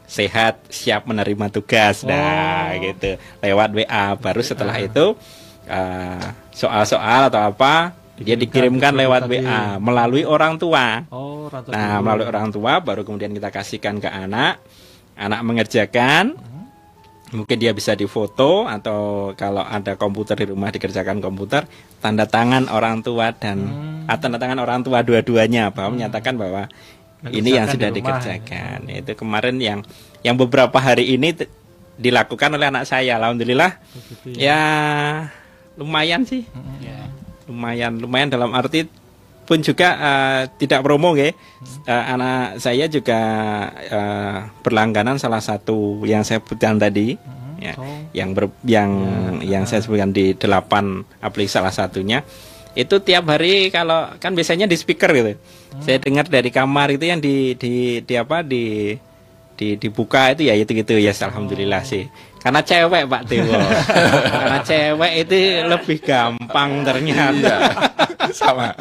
sehat siap menerima tugas nah oh. gitu lewat WA baru setelah itu uh, soal-soal atau apa dia dikirimkan lewat WA melalui orang tua. Oh, orang tua nah, melalui orang tua baru kemudian kita kasihkan ke anak. Anak mengerjakan. Hmm. Mungkin dia bisa difoto atau kalau ada komputer di rumah dikerjakan komputer, tanda tangan orang tua dan hmm. atau tanda tangan orang tua dua-duanya bahwa hmm. menyatakan bahwa ini yang sudah dikerjakan. Ya. Itu kemarin yang yang beberapa hari ini dilakukan oleh anak saya. Alhamdulillah. Begitu, ya, ya lumayan sih. Yeah. Lumayan, lumayan dalam arti pun juga uh, tidak promo ya. Uh, anak saya juga uh, berlangganan salah satu yang saya sebutkan tadi. Ya, oh. yang ber, yang ya, yang saya sebutkan di delapan aplikasi salah satunya itu tiap hari kalau kan biasanya di speaker gitu. Hmm. Saya dengar dari kamar itu yang di di di apa di di dibuka itu ya itu gitu ya alhamdulillah oh. sih karena cewek Pak Dewo *laughs* karena cewek itu lebih gampang ternyata iya. *laughs* sama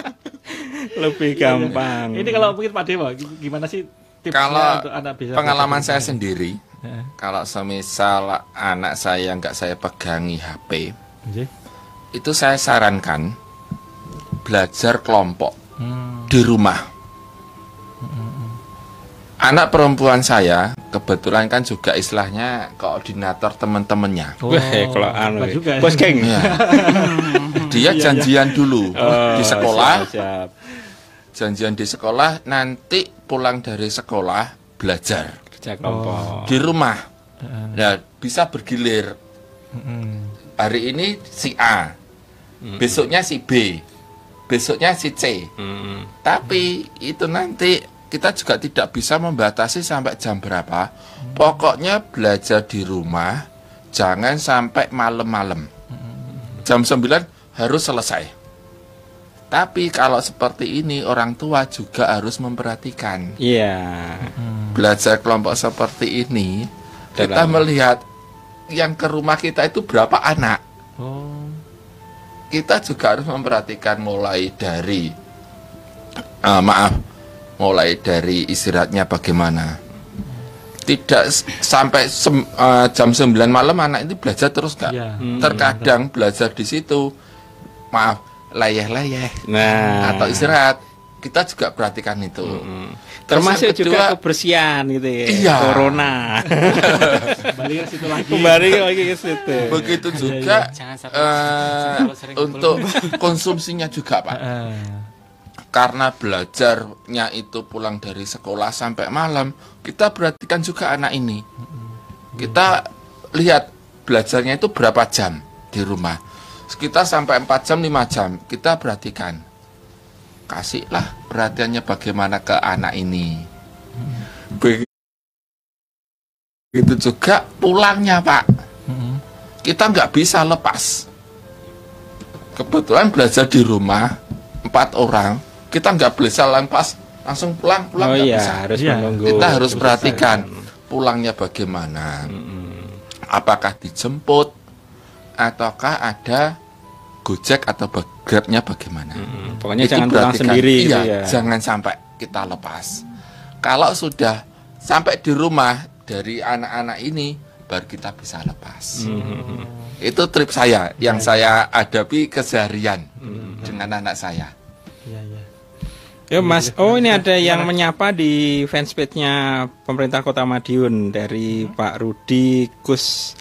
lebih gampang ini kalau mungkin Pak Dewo gimana sih tipsnya kalau untuk anak bisa pengalaman saya sendiri ya. kalau semisal anak saya nggak saya pegangi HP okay. itu saya sarankan belajar kelompok hmm. di rumah anak perempuan saya kebetulan kan juga istilahnya koordinator teman-temannya. Oh, kalau anu juga. Bos geng. Ya. *laughs* Dia iya, iya. janjian dulu oh, di sekolah. Siap, siap. Janjian di sekolah nanti pulang dari sekolah belajar. Kerja kelompok. Oh. Di rumah. Ya, bisa bergilir. Hari ini si A. Besoknya si B. Besoknya si C. Tapi itu nanti kita juga tidak bisa membatasi sampai jam berapa. Pokoknya belajar di rumah, jangan sampai malam-malam. Jam 9 harus selesai. Tapi kalau seperti ini orang tua juga harus memperhatikan. Iya. Belajar kelompok seperti ini, kita melihat yang ke rumah kita itu berapa anak. Oh. Kita juga harus memperhatikan mulai dari uh, maaf mulai dari istirahatnya bagaimana tidak sampai sem, uh, jam 9 malam anak itu belajar terus nggak ya, hmm, terkadang betul. belajar di situ maaf layeh-layeh nah. atau istirahat kita juga perhatikan itu hmm. Termasuk kedua, juga kebersihan gitu ya iya. corona kembali ke situ lagi kembali lagi ke situ begitu juga ya, ya. Uh, untuk konsumsinya juga pak uh karena belajarnya itu pulang dari sekolah sampai malam, kita perhatikan juga anak ini. Kita lihat belajarnya itu berapa jam di rumah. Sekitar sampai 4 jam, 5 jam, kita perhatikan. Kasihlah perhatiannya bagaimana ke anak ini. Begitu juga pulangnya, Pak. Kita nggak bisa lepas. Kebetulan belajar di rumah, empat orang, kita nggak boleh salah pas langsung pulang pulang oh, iya, bisa. harus ya. menunggu kita harus perhatikan pulangnya bagaimana apakah dijemput ataukah ada Gojek atau Grabnya bagaimana? Hmm, pokoknya jangan pulang berarti kan- sendiri iya, gitu ya. jangan sampai kita lepas. Kalau sudah sampai di rumah dari anak-anak ini baru kita bisa lepas. Hmm. Itu trip saya yang Iya. saya hadapi keseharian Hmm. dengan anak saya. Iya, iya. Ya Mas, oh ini ada yang menyapa di fanspage-nya pemerintah Kota Madiun dari Pak Rudi Kus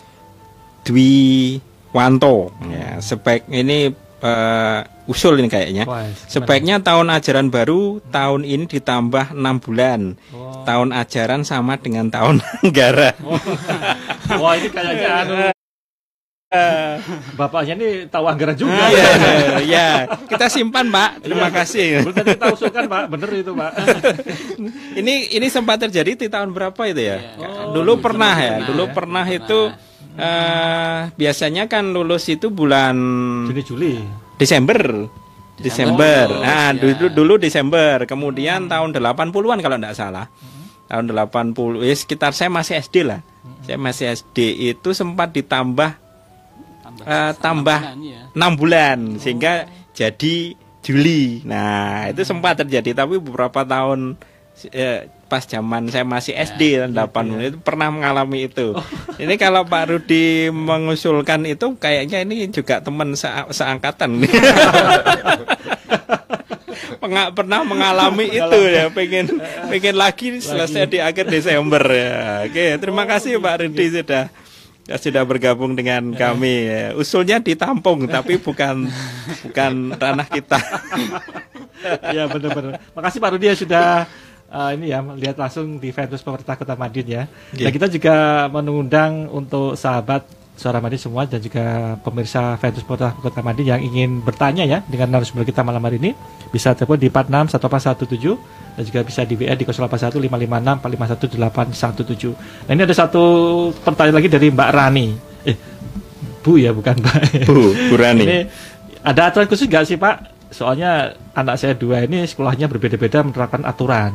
Dwi Wanto. Ya, sebaik ini eh, usul ini kayaknya. Wah? Sebaiknya tahun ajaran baru tahun ini ditambah enam bulan. Oh. Tahun ajaran sama dengan tahun *laughs* anggaran. Wah, ini kayaknya anu Bapaknya ini tahu anggaran juga. Iya, ya. Kita simpan, Pak. Terima kasih. Betul kita usulkan, Pak. Bener itu, Pak. ini ini sempat terjadi di tahun berapa itu ya? Oh, dulu pernah ya, pernah dulu ya. pernah itu eh biasanya kan lulus itu bulan Juni Juli. Desember. Desember. Oh, nah, iya. dulu dulu Desember. Kemudian tahun 80-an kalau enggak salah. Tahun 80 ya sekitar saya masih SD lah. Saya masih SD itu sempat ditambah tambah, eh, tambah bulan, ya. enam bulan sehingga jadi Juli. Nah itu sempat terjadi tapi beberapa tahun eh, pas zaman saya masih SD dan 8 itu pernah mengalami itu. Ini kalau Pak Rudi mengusulkan itu kayaknya ini juga teman se- seangkatan. *laughs* Penga- pernah mengalami itu ya pengen pengen lagi selesai di akhir Desember ya. Oke, terima kasih Pak Rudi sudah ya, sudah bergabung dengan kami. ya. Usulnya ditampung tapi bukan bukan ranah kita. Iya *laughs* benar-benar. Makasih Pak Rudi ya sudah eh, ini ya melihat langsung di Ventus pemerintah Kota Madiun ya. Iya. Dan kita juga mengundang untuk sahabat Suara Madiun semua dan juga pemirsa Ventus pemerintah Kota Madiun yang ingin bertanya ya dengan narasumber kita malam hari ini bisa telepon di 46 1817 dan juga bisa di WA di 081 556 451 817. Nah ini ada satu pertanyaan lagi dari Mbak Rani. Eh Bu ya bukan Mbak. Bu, Bu Rani. Ini ada aturan khusus nggak sih Pak? Soalnya anak saya dua ini sekolahnya berbeda-beda menerapkan aturan.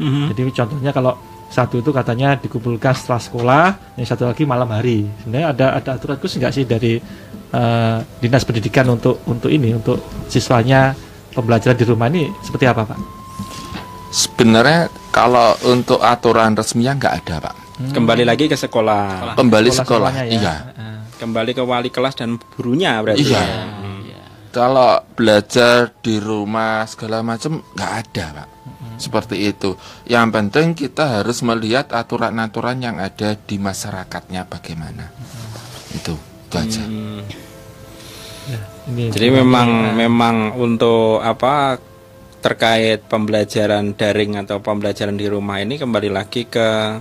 Mhm. Jadi contohnya kalau satu itu katanya dikumpulkan setelah sekolah, yang satu lagi malam hari. Sebenarnya ada ada aturan khusus nggak sih dari eh, dinas pendidikan untuk untuk ini untuk siswanya pembelajaran di rumah ini seperti apa Pak? Sebenarnya kalau untuk aturan resminya nggak ada pak. Kembali lagi ke sekolah. Kembali sekolah, sekolahnya ya. iya. Kembali ke wali kelas dan gurunya berarti. Iya. ya. Kalau belajar di rumah segala macam nggak ada pak. Seperti itu. Yang penting kita harus melihat aturan-aturan yang ada di masyarakatnya bagaimana. Itu, itu aja. Hmm. ini Jadi memang memang untuk apa terkait pembelajaran daring atau pembelajaran di rumah ini kembali lagi ke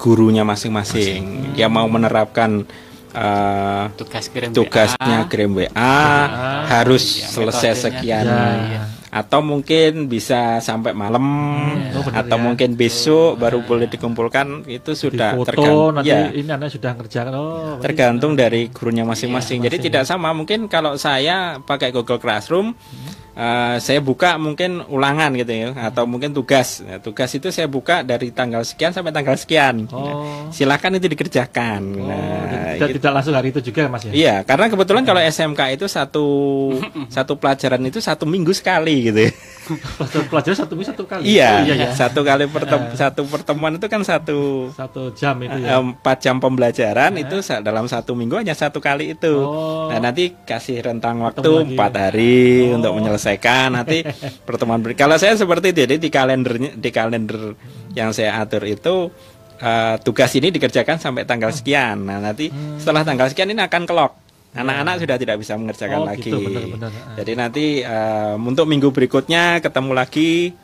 gurunya masing-masing. Dia mau menerapkan eh, tugas kirim tugasnya WA. kirim WA harus Iya, selesai sekian Ya, ya. Atau mungkin bisa sampai malam Oh, benar atau ya. mungkin besok baru boleh dikumpulkan itu sudah tergantung ya. ini anak sudah ngerjakan. Oh tergantung dari gurunya masing-masing. Iya, Jadi tidak sama mungkin kalau saya pakai Google Classroom eh, saya buka mungkin ulangan gitu ya atau mungkin tugas. Nah, tugas itu saya buka dari tanggal sekian sampai tanggal sekian. Oh. Silakan itu dikerjakan. Oh, Nah, tidak, gitu. tidak langsung hari itu juga Mas ya? Iya, karena kebetulan kalau SMK itu satu satu pelajaran itu satu minggu sekali gitu. ya. *laughs* Pelajaran satu minggu satu kali. Iya, Oh, iya, iya. satu kali pertem- satu pertemuan itu kan satu Satu jam itu Eh, ya. empat jam pembelajaran itu dalam satu minggu hanya satu kali itu. Oh. Nah nanti kasih rentang waktu empat hari Oh. untuk menyelesaikan. Nanti pertemuan ber- Kalau saya seperti itu, jadi di kalendernya di kalender yang saya atur itu eh, tugas ini dikerjakan sampai tanggal sekian. Nah nanti setelah tanggal sekian ini akan kelok. Anak-anak sudah tidak bisa mengerjakan Hmm. Oh, lagi. gitu, benar-benar. Ah. Jadi nanti eh, untuk minggu berikutnya ketemu lagi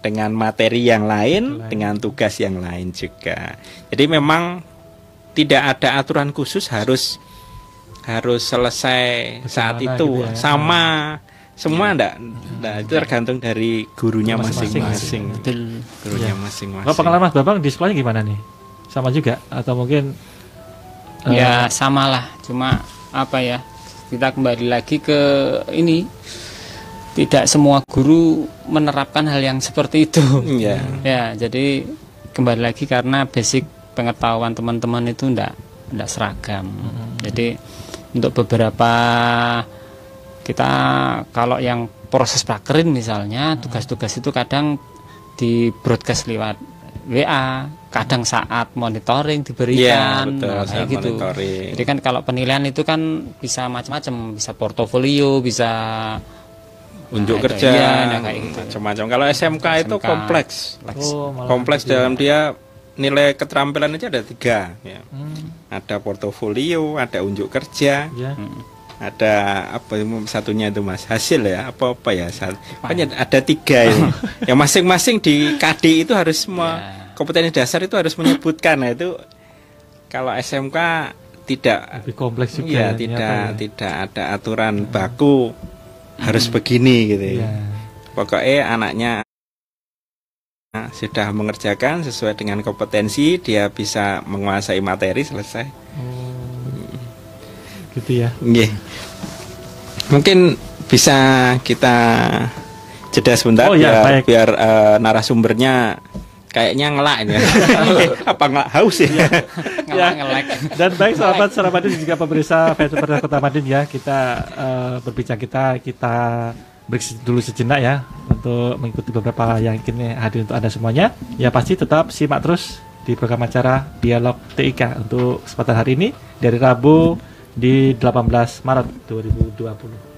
dengan materi yang lain, Lain. dengan tugas yang lain juga. Jadi memang tidak ada aturan khusus harus harus selesai saat itu gitu ya. sama semua enggak, Nah, itu tergantung dari gurunya Masing-masing. Gurunya Iya. masing-masing. Kalau pengalaman Mas Babang di sekolahnya gimana nih? Sama juga atau mungkin eh, Ya samalah, cuma apa ya? Kita kembali lagi ke ini. Tidak semua guru menerapkan hal yang seperti itu. Iya. Ya, jadi kembali lagi karena basic pengetahuan teman-teman itu enggak enggak seragam. Jadi untuk beberapa kita kalau yang proses prakerin misalnya tugas-tugas itu kadang di broadcast lewat WA kadang saat monitoring diberikan ya, betul, nah, kayak gitu monitoring. jadi kan kalau penilaian itu kan bisa macam-macam bisa portofolio bisa unjuk nah, kerja iya, nah, kayak gitu. macam-macam kalau SMK, itu SMK. kompleks Oh, kompleks gitu dalam dia nilai keterampilan aja ada tiga ya. Hmm, ada portofolio ada unjuk kerja ya. Ada apa satunya itu mas hasil ya apa apa ya Sat- kan ya ada tiga ini *laughs* yang masing-masing di KD itu harus semua Ya. kompetensi dasar itu harus menyebutkan nah itu kalau SMK tidak Lebih kompleks juga. ya ternyata tidak ya. tidak ada aturan baku harus begini gitu ya Iya. pokoknya anaknya sudah mengerjakan sesuai dengan kompetensi dia bisa menguasai materi selesai Oh. Gitu ya. Nggih. Mungkin bisa kita jeda sebentar Oh, ya, biar, baik. biar eh, narasumbernya kayaknya ngelak ini. *laughs* Apa ngelak haus ya? *laughs* ngelak ngelek Dan baik sahabat dan juga pemirsa Festival Kota Madin ya kita eh, berbincang kita kita break dulu sejenak ya untuk mengikuti beberapa yang kini hadir untuk anda semuanya. Ya pasti tetap simak terus di program acara Dialog TIK untuk kesempatan hari ini dari Rabu di 18 Maret 2020.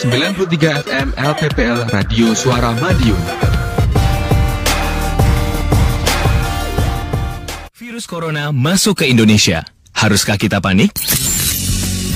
93 FM LPPL Radio Suara Madiun. Virus corona masuk ke Indonesia. Haruskah kita panik?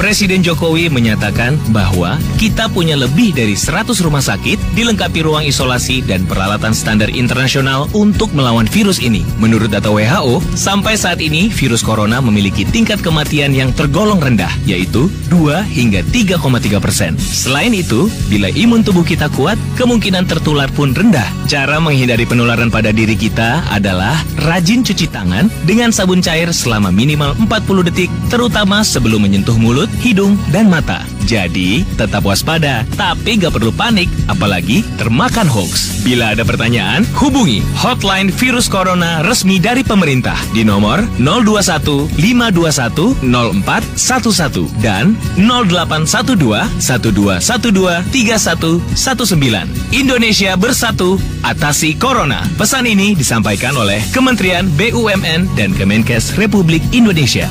Presiden Jokowi menyatakan bahwa kita punya lebih dari 100 rumah sakit dilengkapi ruang isolasi dan peralatan standar internasional untuk melawan virus ini. Menurut data WHO, sampai saat ini virus corona memiliki tingkat kematian yang tergolong rendah, yaitu 2 hingga 3,3 persen. Selain itu, bila imun tubuh kita kuat, kemungkinan tertular pun rendah. Cara menghindari penularan pada diri kita adalah rajin cuci tangan dengan sabun cair selama minimal 40 detik, terutama sebelum menyentuh mulut, hidung, dan mata. Jadi, tetap waspada, tapi gak perlu panik, apalagi termakan hoax. Bila ada pertanyaan, hubungi hotline virus corona resmi dari pemerintah di nomor 021 521 0411 dan 0812 1212 3119. Indonesia bersatu atasi corona. Pesan ini disampaikan oleh Kementerian BUMN dan Kemenkes Republik Indonesia.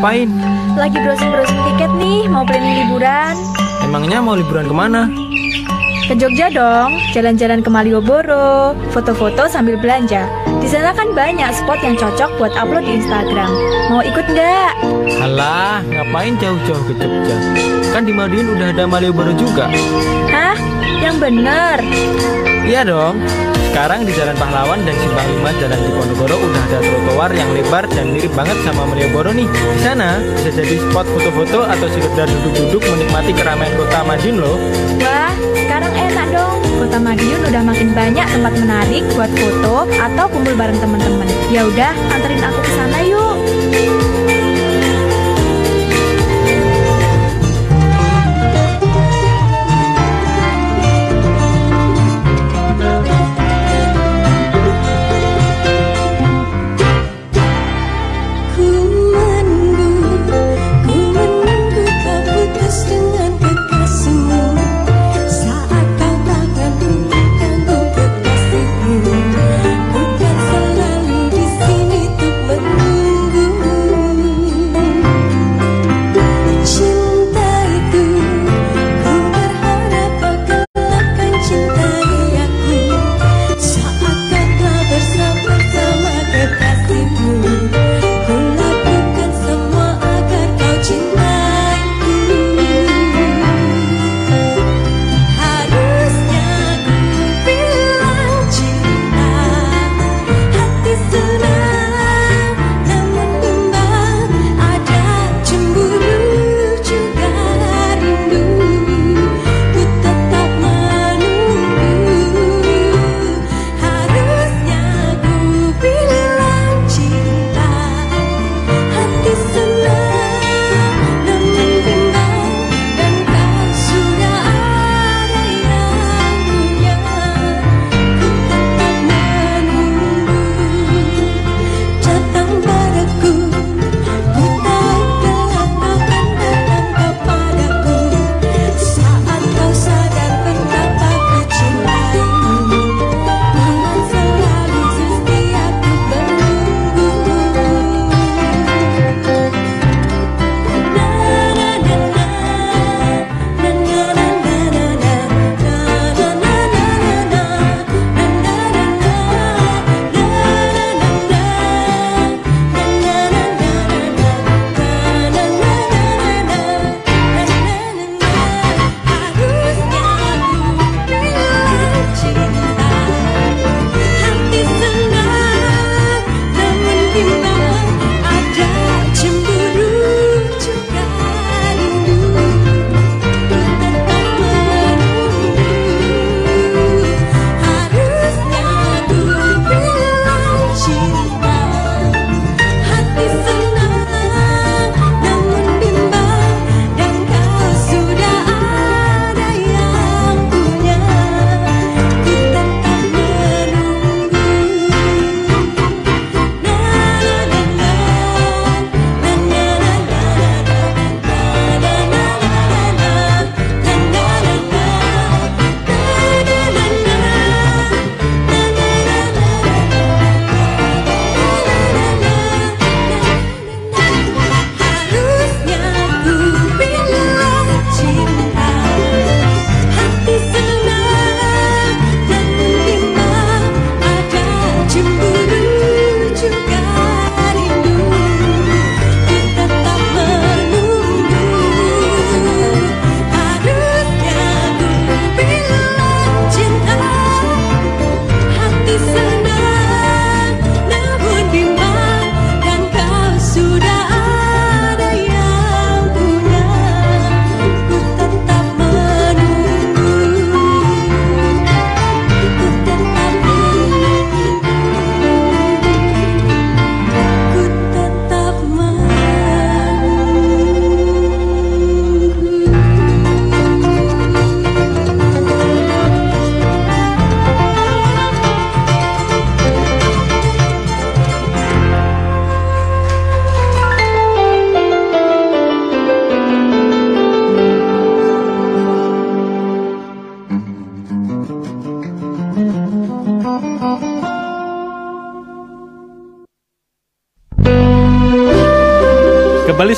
Ngapain? Lagi browsing-browsing tiket nih, mau planning liburan Emangnya mau liburan ke mana? Ke Jogja dong, jalan-jalan ke Malioboro, foto-foto sambil belanja. Di sana kan banyak spot yang cocok buat upload di Instagram. Mau ikut nggak? Halah, ngapain jauh-jauh ke Jogja? Kan di Madiun udah ada Malioboro juga. Hah? Yang bener? Iya dong. Sekarang di Jalan Pahlawan dan Simpang 5 Jalan Diponegoro udah ada trotoar yang lebar dan mirip banget sama Malioboro nih. Di sana bisa jadi spot foto-foto atau sekedar duduk-duduk menikmati keramaian kota Madiun loh. Wah, sekarang enak dong. Kota Madiun udah makin banyak tempat menarik buat foto atau kumpul bareng teman-teman. Ya udah, anterin aku ke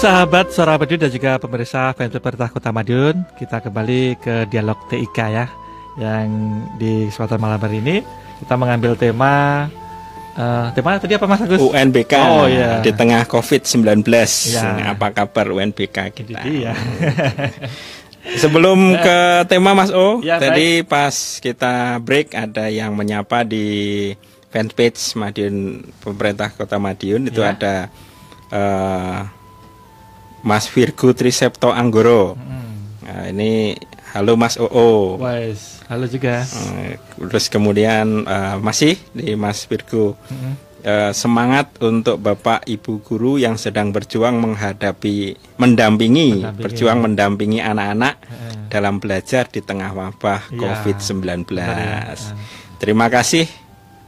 sahabat Suara Madiun dan juga pemirsa fans pemerintah Kota Madiun, kita kembali ke dialog TIK ya, yang di kesempatan malam hari ini kita mengambil tema eh, tema tadi apa Mas Agus? UNBK Oh iya. di tengah COVID-19. Ya. Apa kabar UNBK Jadi kita? dia. *laughs* Sebelum ke tema Mas O, Ya, tadi pas kita break ada yang menyapa di fanpage Madiun pemerintah Kota Madiun itu Ya. ada eh, Mas Virgo Trisepto Anggoro. Nah, ini halo Mas Oo. Wes, halo juga. Eh, Terus kemudian eh, masih di Mas Virgo Eh, semangat untuk Bapak Ibu guru yang sedang berjuang menghadapi mendampingi, Mendampingi. berjuang mendampingi anak-anak dalam belajar di tengah wabah Iya. COVID-19. Benar ya. Terima kasih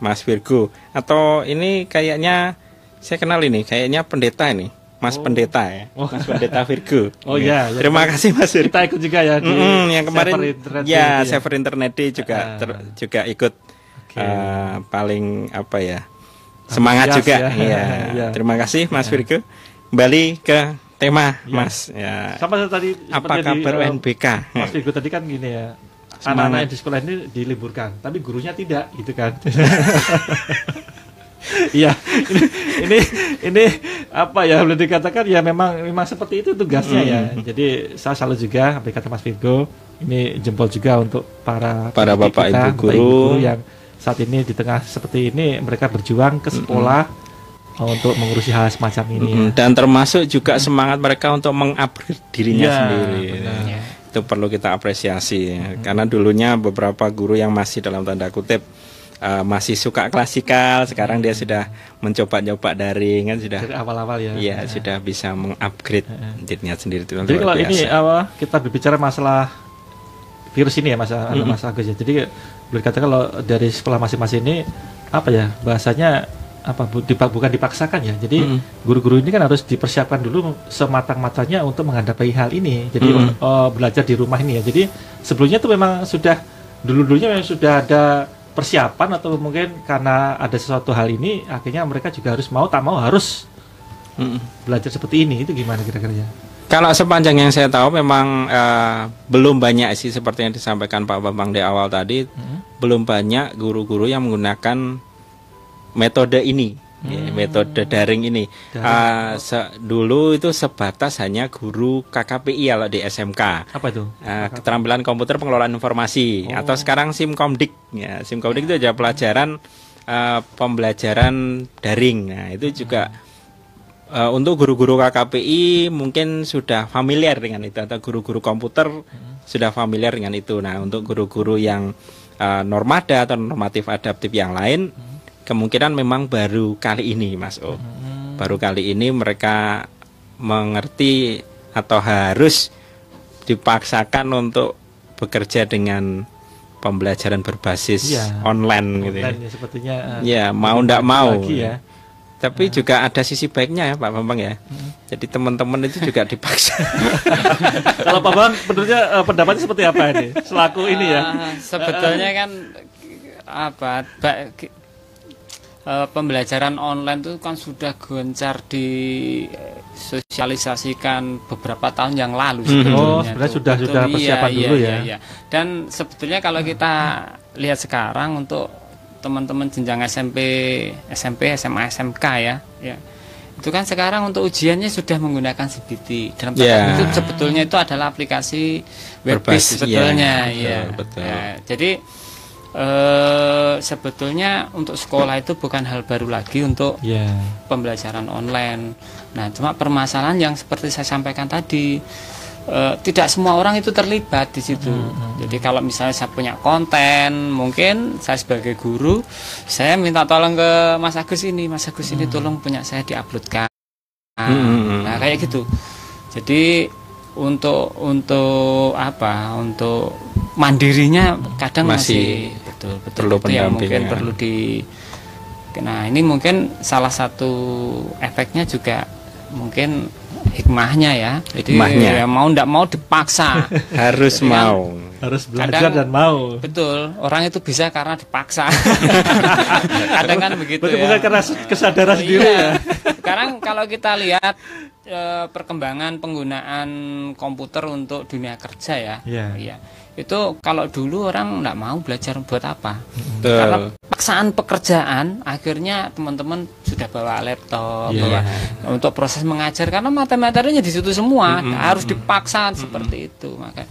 Mas Virgo. Atau ini kayaknya saya kenal ini, kayaknya pendeta ini. Mas pendeta ya. Oh. Mas pendeta Virgo. *laughs* Oh iya, ya. Terima kasih Mas Virgo. Kita ikut juga ya di Mm-mm, yang kemarin internet ya server internet Day juga Ah. ter- juga ikut Oke. eh, paling apa ya semangat Antusias juga ya. *laughs* Iya. Iya. terima kasih Mas Virgo kembali ke tema Iya. Mas ya Sama tadi apa kabar eh, UNBK Mas Vigo tadi kan gini ya. Anak-anak di sekolah ini diliburkan, tapi gurunya tidak, gitu kan? *laughs* Iya, ini, ini ini apa ya boleh dikatakan ya memang memang seperti itu tugasnya ya. Jadi saya selalu juga, apa kata Mas Vigo, ini jempol juga untuk para Para bapak, ibu bapak, guru. yang saat ini di tengah seperti ini mereka berjuang ke sekolah uh, untuk mengurusi hal semacam ini. Mm, ya. dan termasuk juga semangat mereka untuk mengupgrade dirinya Iya, sendiri benar. Ya. itu perlu kita apresiasi ya. karena dulunya beberapa guru yang masih dalam tanda kutip eh, masih suka klasikal sekarang dia sudah mencoba-coba daring kan sudah Dari awal-awal ya. Iya, sudah bisa mengupgrade dirinya sendiri itu Jadi kalau ini apa kita berbicara masalah virus ini ya Mas Mm-mm. Mas Agus ya. Jadi boleh dikatakan kalau dari sekolah masing-masing ini apa ya bahasanya apa bu- dipa- bukan dipaksakan ya. Jadi guru-guru ini kan harus dipersiapkan dulu sematang-matangnya untuk menghadapi hal ini. Jadi Mm-mm. eh, belajar di rumah ini ya. Jadi sebelumnya tuh memang sudah dulu-dulunya memang sudah ada persiapan atau mungkin karena ada sesuatu hal ini akhirnya mereka juga harus mau tak mau harus Mm-mm. belajar seperti ini itu gimana kira-kira ya? Kalau sepanjang yang saya tahu memang eh, belum banyak sih seperti yang disampaikan Pak Bambang di awal tadi, belum banyak guru-guru yang menggunakan metode ini, ya, metode daring ini. Eh, se- dulu itu sebatas hanya guru KKPI kalau di SMK. Apa itu? Eh, keterampilan komputer pengelolaan informasi. Oh. atau sekarang SIMKOMDIK ya SIMKOMDIK itu aja pelajaran eh, pembelajaran daring. Nah itu juga eh, untuk guru-guru KKPI mungkin sudah familiar dengan itu. Atau guru-guru komputer sudah familiar dengan itu. Nah untuk guru-guru yang eh, normada atau normatif adaptif yang lain kemungkinan memang baru kali ini Mas O baru kali ini mereka mengerti atau harus dipaksakan untuk bekerja dengan pembelajaran berbasis Iya. online gitu ya. Online ya, sepertinya eh, Ya, mau ndak maju mau. lagi ya. Tapi juga ada sisi baiknya ya Pak Bambang ya. Jadi teman-teman itu juga *laughs* dipaksa. *laughs* Kalau Pak Bang, menurutnya eh, pendapatnya seperti apa ini? Selaku ini ya. Ah, sebetulnya kan apa eh, pembelajaran online itu kan sudah gencar disosialisasikan beberapa tahun yang lalu Mhm. sebetulnya Oh, tuh. sebenarnya sudah- Betul, sudah iya, persiapan iya, dulu iya, ya. iya. Dan sebetulnya kalau kita lihat sekarang untuk teman-teman jenjang SMP, SMP, SMA, SMK ya, ya. Itu kan sekarang untuk ujiannya sudah menggunakan CBT. Dalam Ya. kutip sebetulnya itu adalah aplikasi web Berbasis, sebetulnya iya, ya. betul, betul. Ya, jadi eh, sebetulnya untuk sekolah itu bukan hal baru lagi untuk Ya. pembelajaran online. Nah, cuma permasalahan yang seperti saya sampaikan tadi eh, tidak semua orang itu terlibat di situ. Jadi kalau misalnya saya punya konten, mungkin saya sebagai guru, saya minta tolong ke Mas Agus ini, Mas Agus ini tolong punya saya diuploadkan. Hmm. Nah, kayak gitu. Jadi untuk untuk apa? Untuk mandirinya kadang Masih masih, betul betul perlu itu yang mungkin pendampingan. perlu di Nah, ini mungkin salah satu efeknya juga mungkin hikmahnya ya. Jadi Hikmahnya. ya mau ndak mau dipaksa. *laughs* Harus Jadi kan, mau. Harus belajar Kadang- dan mau. Betul, orang itu bisa karena dipaksa. *laughs* Kadang kan begitu Berarti ya. bukan karena kesadaran Oh, sendiri iya. ya. *laughs* Sekarang kalau kita lihat eh, perkembangan penggunaan komputer untuk dunia kerja ya, Iya. iya. Itu kalau dulu orang nggak mau belajar buat apa? Betul. Karena paksaan pekerjaan, akhirnya teman-teman sudah bawa laptop, Iya. bawa untuk proses mengajar karena materi-materinya di situ semua Mm-mm. harus dipaksa seperti itu, maka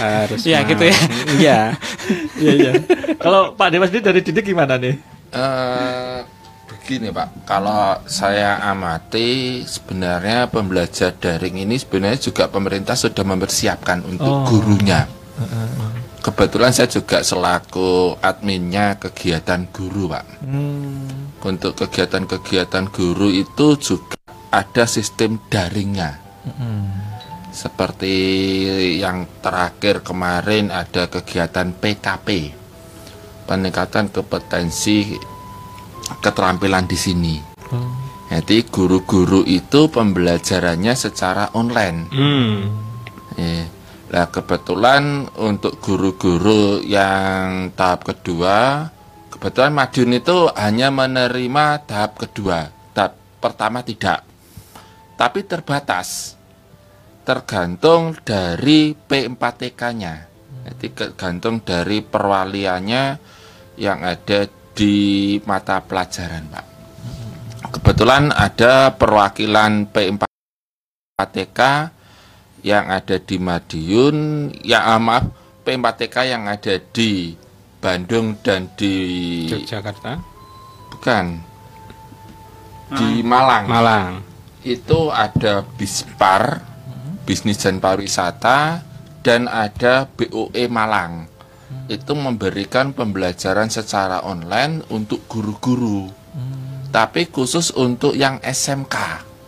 harus *laughs* ya gitu ya. Iya. *laughs* Iya iya. Kalau Pak Dewas sendiri dari didik gimana nih? Eh, begini Pak, kalau saya amati sebenarnya pembelajar daring ini sebenarnya juga pemerintah sudah mempersiapkan untuk Oh. gurunya. Kebetulan saya juga selaku adminnya kegiatan guru Pak. Hmm. Untuk kegiatan-kegiatan guru itu juga ada sistem daringnya. Seperti yang terakhir kemarin ada kegiatan PKP, peningkatan kompetensi keterampilan di sini. Jadi guru-guru itu pembelajarannya secara online. Hmm. Eh, Nah kebetulan untuk guru-guru yang tahap kedua, kebetulan Madiun itu hanya menerima tahap kedua, tahap pertama tidak. Tapi terbatas, tergantung dari P4TK-nya. Jadi tergantung dari perwaliannya yang ada di mata pelajaran, Pak. Kebetulan ada perwakilan P4TK yang ada di Madiun, ya ah, maaf, P4TK yang ada di Bandung dan di Yogyakarta. bukan di Malang. Malang. Itu ada Bispar, Bisnis dan Pariwisata, dan ada BOE Malang. Itu memberikan pembelajaran secara online untuk guru-guru. Tapi khusus untuk yang SMK.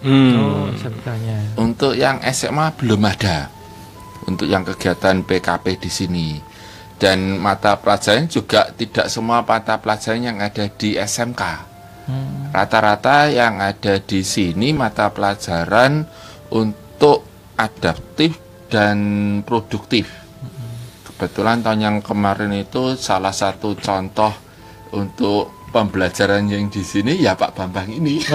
Hmm. Oh, SMK-nya. Untuk yang SMA belum ada. Untuk yang kegiatan PKP di sini. Dan mata pelajaran juga tidak semua mata pelajaran yang ada di SMK. Rata-rata yang ada di sini mata pelajaran untuk adaptif dan produktif. Kebetulan tahun yang kemarin itu salah satu contoh untuk pembelajaran yang di sini ya Pak Bambang ini. *laughs*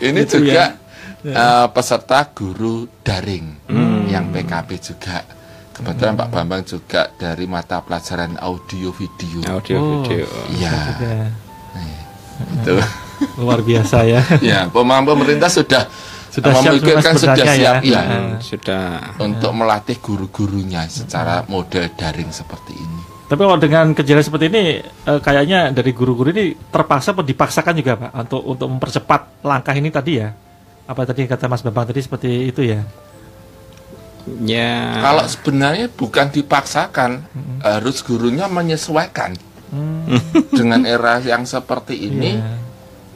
ini Gitu juga ya. eh, peserta guru daring yang PKP juga. Kebetulan Pak Bambang juga dari mata pelajaran audio video. Audio Oh. video. Iya, Juga itu. luar biasa ya. *laughs* ya, pemaham pemerintah sudah Sudah siap memikirkan semua sudah siap ya. ya. Sudah. untuk melatih guru-gurunya secara model daring seperti ini. Tapi kalau dengan kejadian seperti ini, eh, kayaknya dari guru-guru ini terpaksa atau dipaksakan juga pak untuk untuk mempercepat langkah ini tadi ya. Apa tadi kata Mas Bambang tadi seperti itu ya? Ya. Kalau sebenarnya bukan dipaksakan, harus gurunya menyesuaikan dengan era yang seperti ini. Iya.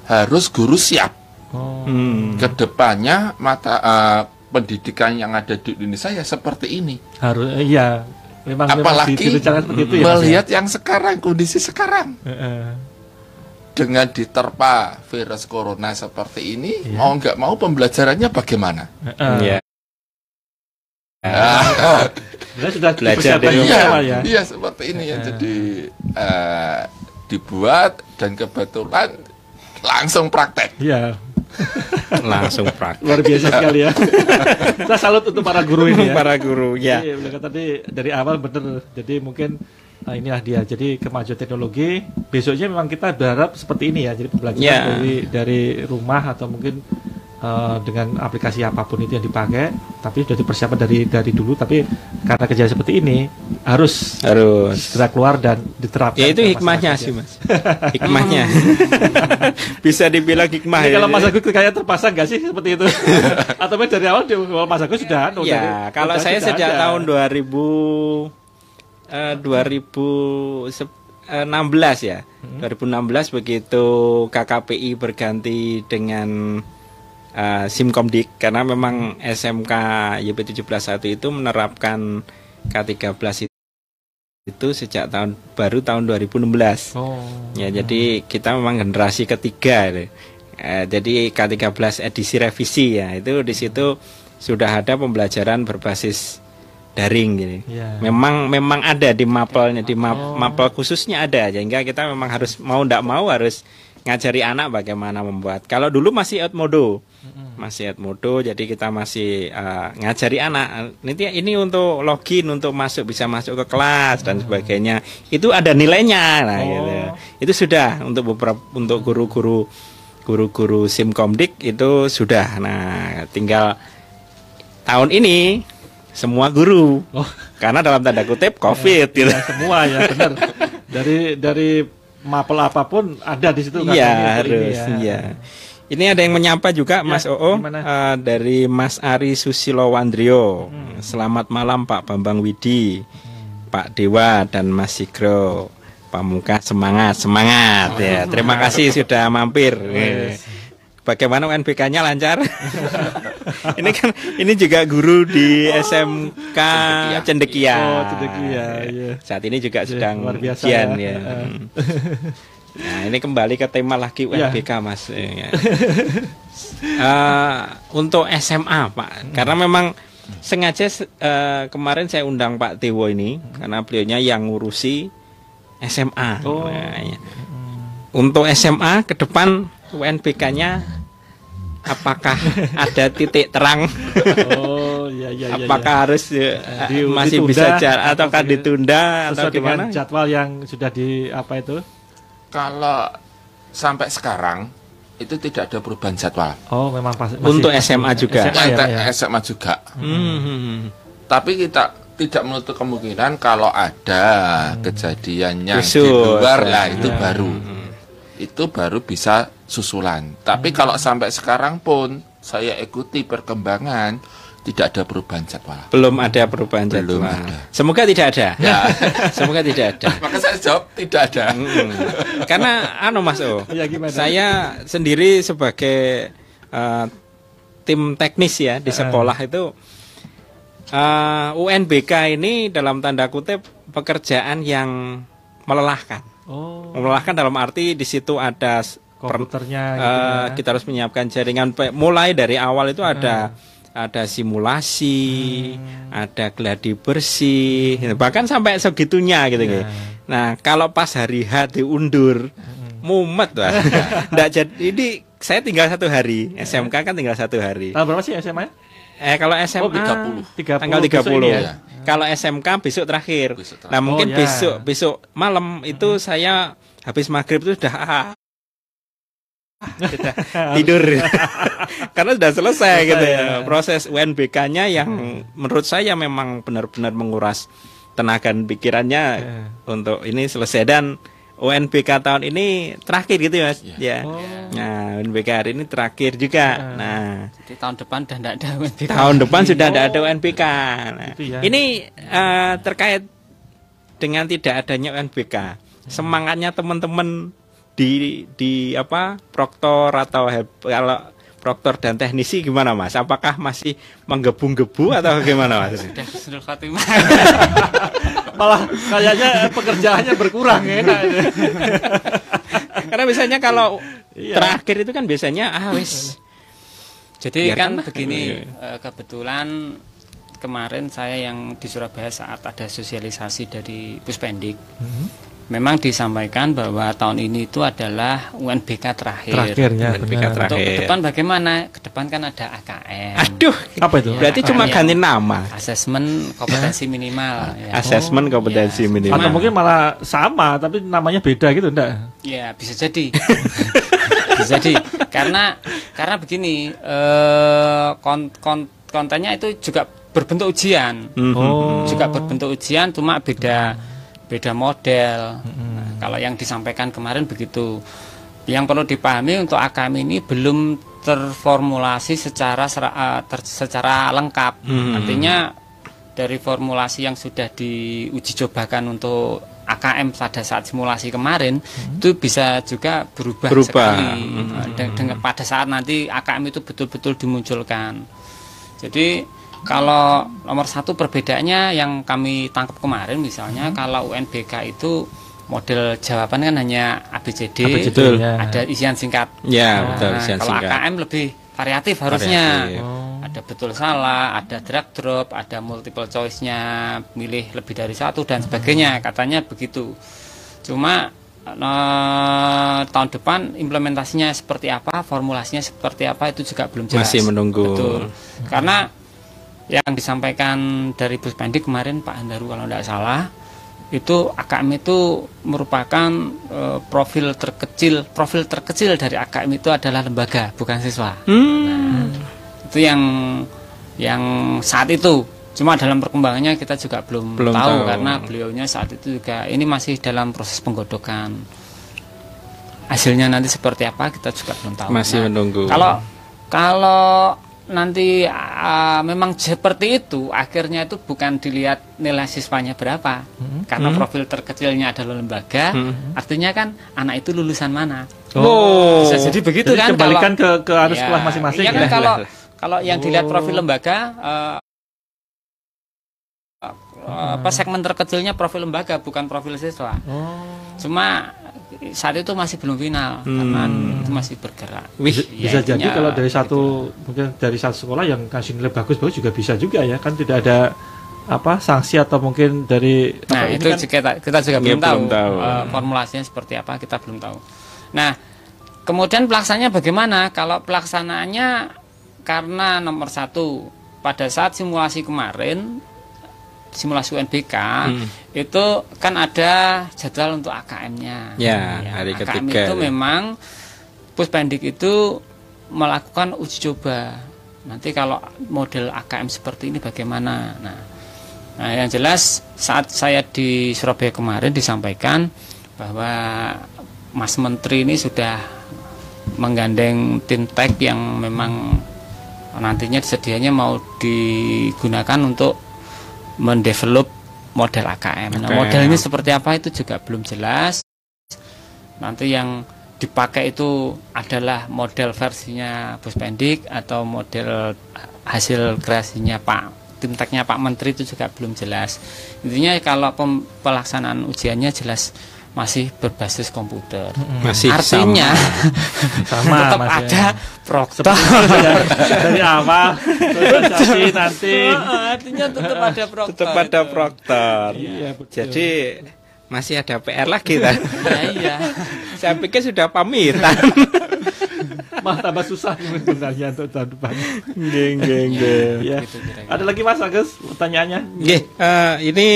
Harus guru siap. Oh. Hmm. Ke depannya mata eh, pendidikan yang ada di Indonesia ya seperti ini. Harus eh, iya. Memang memang Apalagi direncanakan seperti itu ya. Ya? melihat yang sekarang kondisi sekarang Heeh. dengan diterpa virus corona seperti ini, Iya. mau nggak mau pembelajarannya bagaimana? Heeh. *laughs* Ya. Ah, Sebenarnya sudah Belajar dari iya, Pak, ya. iya seperti ini ya. Eh. Jadi eh, dibuat dan kebetulan langsung praktek. Iya, *laughs* Langsung praktek. luar biasa sekali ya. *laughs* Kita salut untuk para guru ini ya. Para guru ya. Iya, benar kan tadi dari awal bener. Jadi mungkin nah inilah dia. Jadi kemajuan teknologi besoknya memang kita berharap seperti ini ya. Jadi pembelajaran Ya. dari dari rumah atau mungkin eh, dengan aplikasi apa pun itu yang dipakai, tapi sudah dipersiapkan dari dari dulu. Tapi karena kejadian seperti ini harus Harus. segera keluar dan diterapkan. Ya itu hikmahnya sih ya. mas. Hikmahnya. *laughs* Bisa dibilang hikmah Ini ya. kalau Mas Agus kayak terpasang nggak sih seperti itu? *laughs* Atau memang dari awal Mas Agus sudah anu, Ya, dari- kalau saya sejak ada. tahun 2000 eh, 2016 ya. 2016 begitu KKPI berganti dengan eh, Simkomdik karena memang SMK YP 171 itu menerapkan K13 itu, itu sejak tahun baru tahun 2016. Oh. Ya, jadi kita memang generasi ketiga. Eh, jadi K13 edisi revisi ya, itu di situ sudah ada pembelajaran berbasis daring gini. Iya. Memang memang ada di mapelnya di map- mapel khususnya ada sehingga kita memang harus mau ndak mau harus ngajari anak bagaimana membuat. Kalau dulu masih Edmodo. Masih Edmodo jadi kita masih eh, ngajari anak nanti ini untuk login untuk masuk bisa masuk ke kelas dan sebagainya. Itu ada nilainya nah gitu. Itu sudah untuk beberapa untuk guru-guru guru-guru Simkomdik itu sudah. Nah, tinggal tahun ini semua guru Oh. karena dalam tanda kutip *laughs* covid gitu. Ya, semua ya benar. Dari dari mapel apa pun ada di situ Iya harus ya. iya. Ini ada yang menyapa juga Mas Oo eh, dari Mas Ari Susilo Wandrio. Hmm. Selamat malam Pak Bambang Widi, Pak Dewa dan Mas Sigro. Pamuka semangat semangat ya. Terima kasih sudah mampir. Bagaimana UNBK-nya lancar? *laughs* ini kan ini juga guru di SMK Cendekia. Oh, Cendekia, iya. Saat ini juga sedang luar biasa ujian ya. ya. Hmm. *laughs* Nah, ini kembali ke tema lagi Ya. UNBK, Mas. Ya. Eh, untuk SMA, Pak. Karena memang sengaja eh, kemarin saya undang Pak Dewo ini karena beliaunya yang ngurusi SMA. Oh. Nah, ya. Untuk SMA ke depan UNBK-nya apakah ada titik terang? Oh, iya iya iya. apakah harus eh, Di- masih ditunda bisa jalan atau ataukah tidak? ditunda atau gimana? jadwal yang sudah di apa itu? Kalau sampai sekarang itu tidak ada perubahan jadwal. Oh, memang pas, masih- Untuk SMA juga. SMA ya, ya. SMA juga. Hmm. Tapi kita tidak menutup kemungkinan kalau ada kejadian yang di luar ya. lah itu Ya. baru. Itu baru bisa susulan. Tapi kalau sampai sekarang pun saya ikuti perkembangan tidak ada perubahan jadwal. Belum ada perubahan Belum jadwal. ada. Semoga tidak ada. Ya. *laughs* Semoga tidak ada. Maka saya jawab tidak ada. Mm. Karena anu Mas O, *laughs* Ya, gimana? saya sendiri sebagai eh, tim teknis ya di sekolah itu eh, UNBK ini dalam tanda kutip pekerjaan yang melelahkan. Oh, Melelahkan dalam arti di situ ada komputernya gitu ya. kita harus menyiapkan jaringan mulai dari awal itu ada ada simulasi, ada gladi bersih, gitu. bahkan sampai segitunya gitu gitu. Nah, kalau pas hari H diundur, mumet lah. *laughs* Nggak jadi ini saya tinggal satu hari, SMK kan tinggal satu hari. Tanggal berapa sih SMA? Eh kalau SMA Oh, 30. 30 tanggal besok 30. ini ya? Kalau SMK besok terakhir. Besok terakhir. Nah, mungkin Oh, ya. besok besok malam itu saya habis maghrib itu sudah ah, sudah tidur. *laughs* Karena sudah selesai, gitu ya. ya. Proses UNBK-nya yang menurut saya memang benar-benar menguras tenaga dan pikirannya Ya. untuk ini selesai dan UNBK tahun ini terakhir gitu ya, Mas. Ya. Oh. Nah, UNBK hari ini terakhir juga. Nah, Di tahun depan *laughs* udah enggak ada UNBK. tahun depan sudah tidak ada UNBK. Nah, Gitu ya. Ini eh, terkait dengan tidak adanya UNBK. Semangatnya teman-teman di di apa proktor atau kalau proktor dan teknisi gimana Mas? Apakah masih menggebu-gebu atau gimana Mas? *laughs* *laughs* Malah kayaknya pekerjaannya berkurang enak. *laughs* Karena biasanya kalau Iya. terakhir itu kan biasanya ah wis Jadi Biarkan kan lah. begini, Iya. eh, kebetulan kemarin saya yang di Surabaya saat ada sosialisasi dari Puspendik, Mhm. Memang disampaikan bahwa tahun ini itu adalah UNBK terakhir. Terakhir ya, UNBK benar. terakhir. Untuk ke depan bagaimana? Ke depan kan ada AKM. aduh Apa itu? berarti cuma Iya. ganti nama. Asesmen kompetensi minimal. Ya. Asesmen kompetensi ya. minimal. Atau mungkin malah sama tapi namanya beda gitu enggak? Ya bisa jadi, *laughs* bisa jadi karena karena begini eh, kon, kon- kontennya itu juga berbentuk ujian, Mhm. Oh. juga berbentuk ujian, cuma beda beda model. Nah, kalau yang disampaikan kemarin begitu. Yang perlu dipahami untuk AKM ini belum terformulasi secara sera- eh, ter- secara lengkap. Mhm. Artinya dari formulasi yang sudah diuji cobakan untuk AKM pada saat simulasi kemarin itu bisa juga berubah, Berubah. sekali de- dengan pada saat nanti AKM itu betul-betul dimunculkan. Jadi kalau nomor satu perbedaannya yang kami tangkap kemarin misalnya kalau UNBK itu model jawaban kan hanya ABCD, ABCD, ya. ada isian singkat. Ya, Nah, betul, isian kalau singkat. AKM lebih variatif harusnya. Variatif. Oh. Ada betul salah, ada drag drop, ada multiple choice-nya, milih lebih dari satu dan sebagainya. Katanya begitu. Cuma eh, tahun depan implementasinya seperti apa, formulasinya seperti apa itu juga belum jelas. Masih menunggu. Betul. Karena yang disampaikan dari Puspendik kemarin Pak Handaru kalau tidak salah itu AKM itu merupakan eh, profil terkecil profil terkecil dari AKM itu adalah lembaga bukan siswa. Nah, itu yang yang saat itu cuma dalam perkembangannya kita juga belum, Belum tahu, tahu. karena beliaunya saat itu juga ini masih dalam proses penggodokan. Hasilnya nanti seperti apa kita juga belum tahu. Masih Nah, menunggu. Kalau kalau nanti ah, memang seperti itu, akhirnya itu bukan dilihat nilai siswanya berapa, karena Hmm. profil terkecilnya adalah lembaga, Hmm. artinya kan anak itu lulusan mana. Oh. Bisa jadi begitu Jadi kan? kembalikan kalau- ke ke harus Ya, sekolah masing-masing Iya kan ya. kalau kalau yang dilihat Oh. profil lembaga eh, eh, apa segmen terkecilnya profil lembaga bukan profil siswa. Oh. Cuma saat itu masih belum final Hmm. karena itu masih bergerak. Wih, Ya, bisa jadi intinya kalau dari gitu. satu mungkin dari satu sekolah yang kasih nilai bagus bagus juga bisa juga ya kan tidak ada apa sanksi atau mungkin dari Nah, apa, itu kan kita, kita juga Ya, belum tahu, belum tahu. eh, formulasinya seperti apa, kita belum tahu. Nah, kemudian pelaksanaannya bagaimana? Kalau pelaksanaannya karena nomor satu pada saat simulasi kemarin, simulasi UNBK Hmm. Itu kan ada jadwal untuk AKM-nya. Ya, hari AKM ketiga. itu memang Puspendik itu melakukan uji coba. Nanti kalau model AKM seperti ini bagaimana? Nah, Nah, yang jelas saat saya di Surabaya kemarin disampaikan bahwa Mas Menteri ini sudah menggandeng tim tech yang memang nantinya disedianya mau digunakan untuk mendevelop model AKM. Nah, AKM. model ini seperti apa itu juga belum jelas. Nanti yang dipakai itu adalah model versinya Puspendik atau model hasil kreasinya Pak tim teknya Pak Menteri itu juga belum jelas. Intinya kalau pelaksanaan ujiannya jelas masih berbasis komputer. Masih Artinya *laughs* sama tetap Mas, ya. ada proktor. *laughs* dari, awal sosialisasi nanti Artinya tetap ada proktor. tetap ada proktor. Iya, betul. Jadi masih ada PR lagi kan? Ya, iya. *laughs* Saya pikir sudah pamitan. mah tambah susah sebenarnya untuk tahun depan. Geng, geng, geng. Ya. Gitu. Ada lagi Mas Agus pertanyaannya? Nggih, eh, ini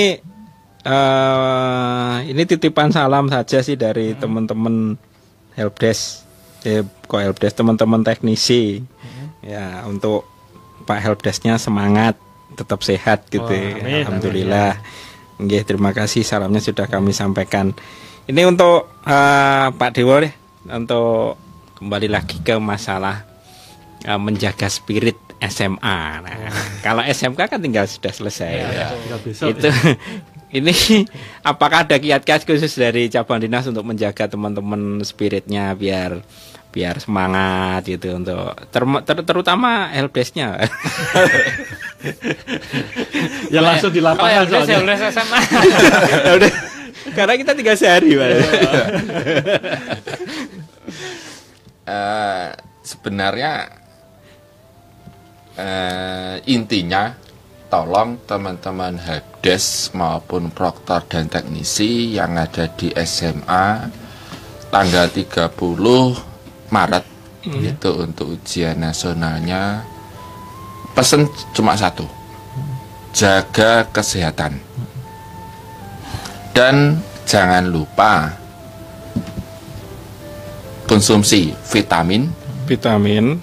eh ini titipan salam saja sih dari teman-teman helpdesk, eh, kok helpdesk teman-teman teknisi, ya untuk Pak helpdesknya semangat, tetap sehat gitu. Wah, amin, Alhamdulillah. Nggih, terima kasih salamnya sudah kami sampaikan. Ini untuk eh, Pak Dewo deh, untuk kembali lagi ke masalah eh, menjaga spirit SMA. Nah, kalau SMK kan tinggal sudah selesai. ya. Tinggal besok. Itu *laughs* ini *laughs* apakah ada kiat-kiat khusus dari cabang dinas untuk menjaga teman-teman spiritnya biar biar semangat gitu untuk ter- ter- terutama helpdesk-nya. *laughs* ya langsung di Oh, ya lapangan saya soalnya. udah SMA. *laughs* Ya udah. Karena kita tinggal sehari, Pak. Eh, sebenarnya eh, intinya tolong teman-teman helpdesk maupun proktor dan teknisi yang ada di SMA tanggal 30 Maret itu untuk ujian nasionalnya pesen cuma satu jaga kesehatan. Dan jangan lupa konsumsi vitamin Vitamin.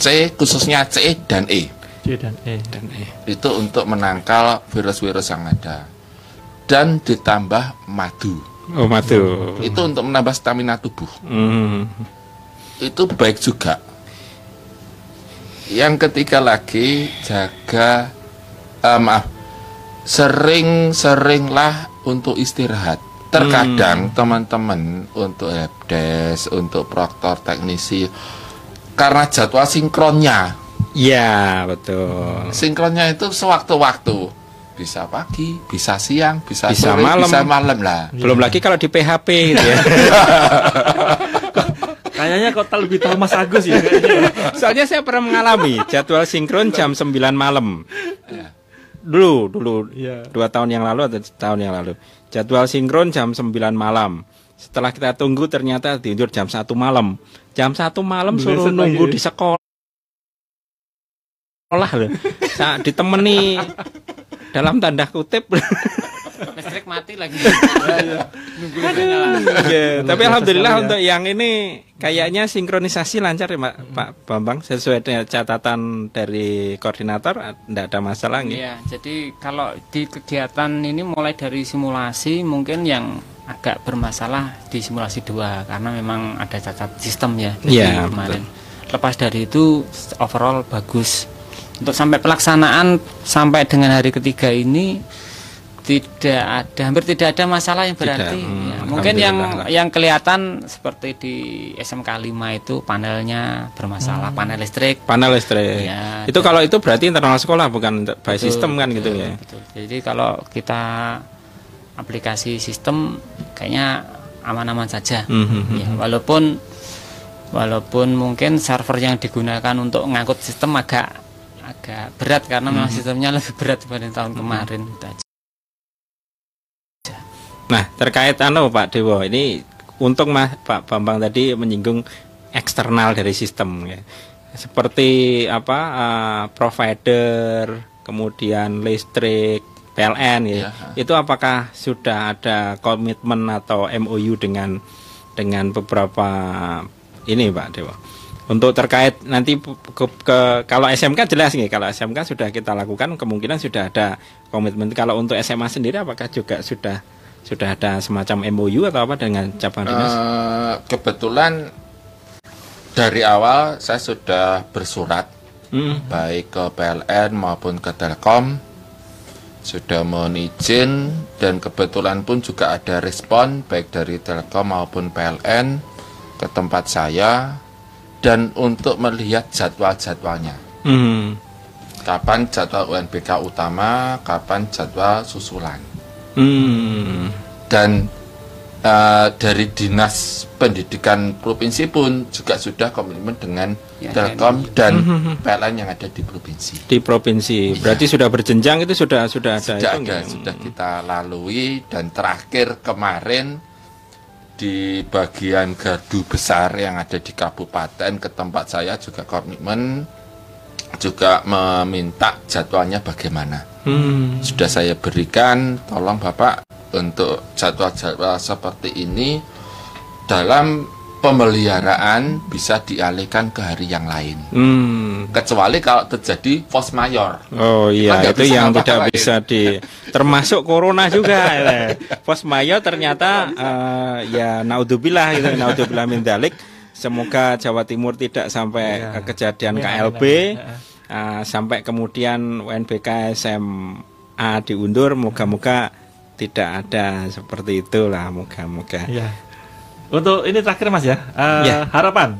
C khususnya C dan E Dan E. dan eh itu untuk menangkal virus-virus yang ada. Dan ditambah madu. Oh madu. itu untuk menambah stamina tubuh. Hmm. itu baik juga. Yang ketiga lagi jaga eh, maaf sering-seringlah untuk istirahat. Terkadang teman-teman untuk helpdesk untuk proktor teknisi karena jadwal sinkronnya Ya, betul. sinkronnya itu sewaktu-waktu bisa pagi bisa siang bisa, Bisa sore malam. bisa malam lah Belum lagi kalau di PHP gitu ya. Kayak *laughs* Kayaknya kok lebih tahu Mas Agus ya. Soalnya saya pernah mengalami jadwal sinkron jam 9 malam. Dulu, dulu Iya. dua tahun yang lalu atau tahun yang lalu. Jadwal sinkron jam 9 malam. Setelah kita tunggu ternyata diundur jam 1 malam. Jam 1 malam suruh nunggu lagi. di sekolah. Sekolah loh. Sa- ditemani dalam tanda kutip. listrik mati lagi *laughs* Ya, tapi alhamdulillah untuk yang ini kayaknya sinkronisasi lancar ya Pak, Pak Bambang sesuai dengan catatan dari koordinator tidak ada masalah nggih. Iya, jadi kalau di kegiatan ini mulai dari simulasi mungkin yang agak bermasalah di simulasi dua karena memang ada cacat sistem ya Iya, kemarin. Lepas dari itu overall bagus. Untuk sampai pelaksanaan sampai dengan hari ketiga ini tidak ada hampir tidak ada masalah yang berarti. hmm, Ya, mungkin yang alhamdulillah. yang kelihatan seperti di SMK 5 itu panelnya bermasalah, panel listrik Panel listrik. Iya, itu dan- kalau itu berarti internal sekolah bukan by Betul, system kan gitu betul, ya. betul. Jadi kalau kita aplikasi sistem kayaknya aman-aman saja. Hmm, hmm, hmm. Ya, walaupun walaupun mungkin server yang digunakan untuk ngangkut sistem agak agak berat karena Hmm. memang sistemnya lebih berat dibanding tahun kemarin. Gitu aja. Nah, terkait anu Pak Dewo, ini untuk Mas Pak Bambang tadi menyinggung eksternal dari sistem ya. Seperti apa eh, provider, kemudian listrik, PLN ya. Iya. Itu apakah sudah ada komitmen atau MOU dengan dengan beberapa ini Pak Dewo? Untuk terkait nanti ke, ke- kalau SMK jelas nih, kalau SMK sudah kita lakukan kemungkinan sudah ada komitmen. Kalau untuk SMA sendiri apakah juga sudah sudah ada semacam MOU atau apa dengan cabang dinas? Eh, kebetulan dari awal saya sudah bersurat Hmm. baik ke PLN maupun ke Telkom sudah mohon izin dan kebetulan pun juga ada respon baik dari Telkom maupun PLN ke tempat saya dan untuk melihat jadwal-jadwalnya Hmm. kapan jadwal UNBK utama kapan jadwal susulan Hmm. dan eh, dari dinas pendidikan provinsi pun juga sudah komitmen dengan Ya, Telkom dan PLN yang ada di provinsi. Di provinsi. Berarti sudah berjenjang itu sudah sudah ada Sudah itu ada, sudah kita lalui dan terakhir kemarin di bagian gardu besar yang ada di kabupaten ke tempat saya juga komitmen juga meminta jadwalnya bagaimana. Hmm. sudah saya berikan tolong Bapak untuk jadwal-jadwal seperti ini dalam pemeliharaan bisa dialihkan ke hari yang lain Hmm. kecuali kalau terjadi force mayor Oh iya, nggak itu yang tidak ngapa-ngapain. bisa di termasuk corona juga. *laughs* ya. Pos mayo ternyata eh, ya naudzubillah gitu, naudzubillah min dzalik. Semoga Jawa Timur tidak sampai Iya. eh, kejadian Amin, KLB amin, amin. eh, sampai kemudian UNBK SMA diundur. Moga-moga tidak ada seperti itulah. Moga-moga. Iya. Untuk ini terakhir Mas ya. Eh, Ya. Harapan.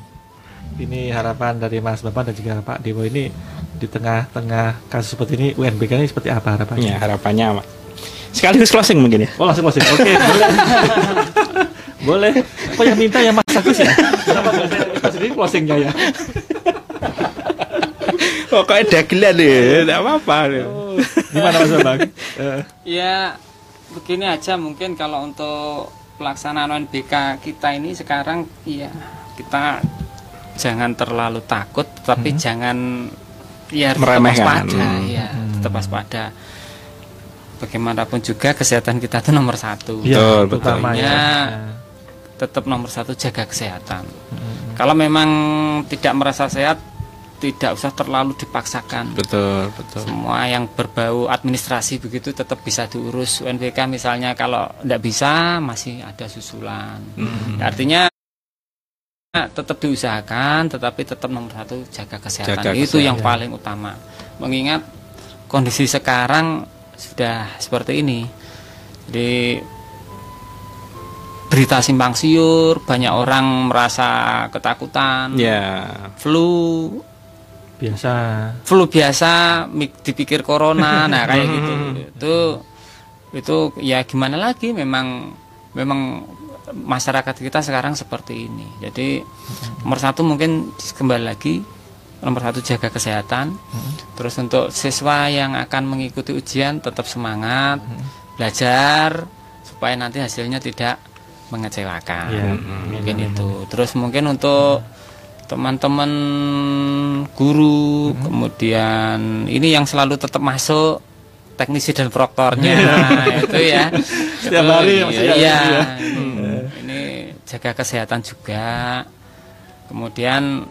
Ini harapan dari Mas Bapak dan juga Pak Dewo ini di tengah-tengah kasus seperti ini UNBK ini seperti apa harapannya? Ya harapannya Pak. Sekaligus closing mungkin ya. Oh langsung closing. Oke, boleh. *laughs* boleh. Kok yang minta ya Mas Agus ya? Kenapa boleh Mas sendiri closingnya ya? *laughs* Pokoknya dagelan ya, tidak apa-apa. Oh, gimana Mas Bambang? Eh, Ya begini aja mungkin kalau untuk pelaksanaan UNBK kita ini sekarang ya kita jangan terlalu takut tapi jangan ya tetap Meremehkan. waspada Hmm. ya tetap waspada bagaimanapun juga kesehatan kita itu nomor satu iya, Betul, ya. Ya. tetap nomor satu jaga kesehatan kalau memang tidak merasa sehat tidak usah terlalu dipaksakan Betul, betul. semua yang berbau administrasi begitu tetap bisa diurus UNBK misalnya kalau tidak bisa masih ada susulan Hmm. artinya tetap diusahakan tetapi tetap nomor satu jaga kesehatan Jaga itu yang kesehatan. paling utama mengingat kondisi sekarang sudah seperti ini jadi berita simpang siur banyak orang merasa ketakutan Ya. flu Biasa. flu biasa mik- dipikir corona nah kayak gitu itu itu ya gimana lagi memang memang masyarakat kita sekarang seperti ini. Jadi nomor satu mungkin kembali lagi nomor satu jaga kesehatan. Terus untuk siswa yang akan mengikuti ujian tetap semangat belajar supaya nanti hasilnya tidak mengecewakan. Iya. Mungkin itu. Terus mungkin untuk teman-teman guru, kemudian ini yang selalu tetap masuk teknisi dan proktornya *laughs* itu ya. Setiap Itu, hari ada iya. ya. ini, ini jaga kesehatan juga. Kemudian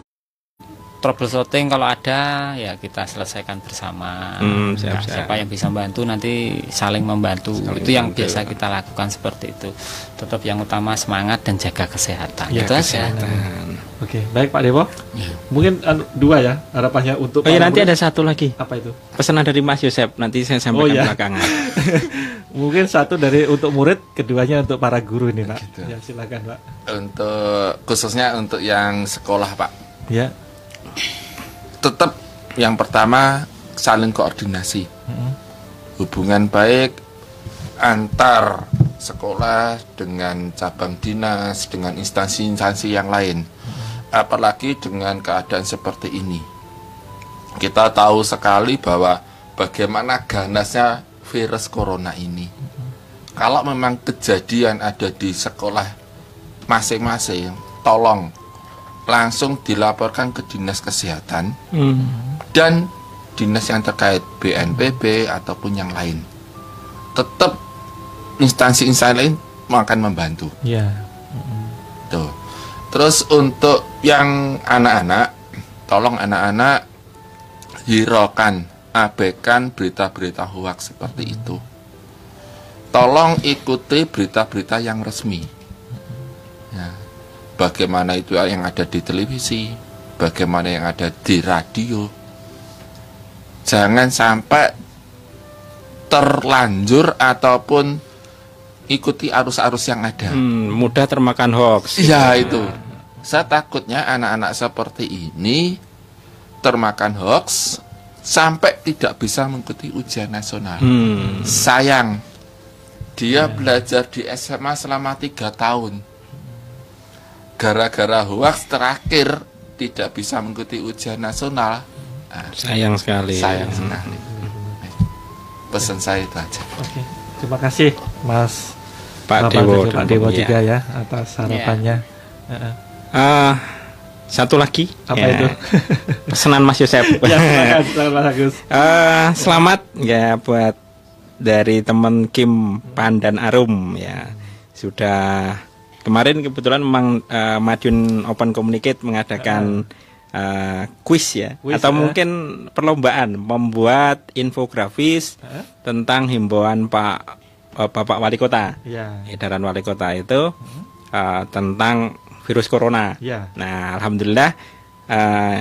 troubleshooting kalau ada ya kita selesaikan bersama. Hmm, siap, Nah, siap. siapa yang bisa bantu nanti saling membantu. Saling itu yang membantu. biasa kita lakukan seperti itu. Tetap yang utama semangat dan jaga kesehatan. Ya, itu aja. Oke, baik Pak Dewo. Mungkin anu, dua ya harapannya untuk Oh para nanti ada satu lagi. apa itu? Pesanan dari Mas Yosep nanti saya Oh, sampaikan iya. belakangan. *laughs* Mungkin satu dari untuk murid, keduanya untuk para guru ini, Pak. Gitu. Ya, silakan, Pak. Untuk khususnya untuk yang sekolah, Pak. Ya. Tetap yang pertama saling koordinasi. Hubungan baik antar sekolah dengan cabang dinas, dengan instansi-instansi yang lain. Apalagi dengan keadaan seperti ini. Kita tahu sekali bahwa bagaimana ganasnya virus corona ini. Kalau memang kejadian ada di sekolah masing-masing, tolong langsung dilaporkan ke dinas kesehatan dan dinas yang terkait BNPB ataupun yang lain. Tetap instansi-instansi lain akan membantu. Ya. Tuh. Terus untuk yang anak-anak, tolong anak-anak hiraukan, abaikan berita-berita hoax seperti itu. Tolong ikuti berita-berita yang resmi. Ya. Bagaimana itu yang ada di televisi, bagaimana yang ada di radio. Jangan sampai terlanjur ataupun ikuti arus-arus yang ada. Hmm, mudah termakan hoax. Iya itu. Saya takutnya anak-anak seperti ini termakan hoax sampai tidak bisa mengikuti ujian nasional. Hmm. Sayang, dia belajar di SMA selama tiga tahun. Gara-gara hoax terakhir tidak bisa mengikuti ujian nasional. Nah, Sayang sekali. sayang sekali. Pesan saya itu aja. Oke. Terima kasih, Mas Pak Bapak Dewo. Pak Dewo ya. juga ya atas harapannya. Heeh. Ah, satu lagi. Apa Ya. itu? *laughs* Pesanan Mas Yosep. *laughs* ya, silakan, Mas Agus. Eh, selamat ya buat dari teman Kim Pandan Arum ya sudah kemarin kebetulan memang eh, Madiun Open Communicate mengadakan eh, kuis ya Kuis, atau eh. mungkin perlombaan membuat infografis Eh? tentang himbauan Pak eh, Bapak Wali Kota Ya. edaran Wali Kota itu eh, tentang virus corona. Ya. Nah, alhamdulillah eh,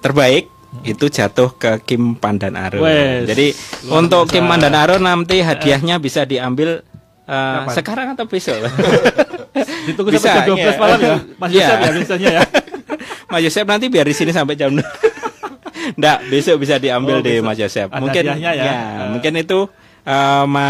terbaik itu jatuh ke Kim Pandan Arum. Wes, Jadi untuk biasa. Kim Pandan Arum nanti hadiahnya bisa diambil Kapan? sekarang atau besok? *laughs* Ditunggu Bisa, sampai jam 12 iya. malam ya. Mas Iya. Yosef ya biasanya ya. *laughs* Mas Yosep nanti biar di sini sampai jam Enggak, *laughs* besok bisa diambil Oh, di besok. Mas Yosep. Mungkin ya. ya, Eh. mungkin itu eh, Mas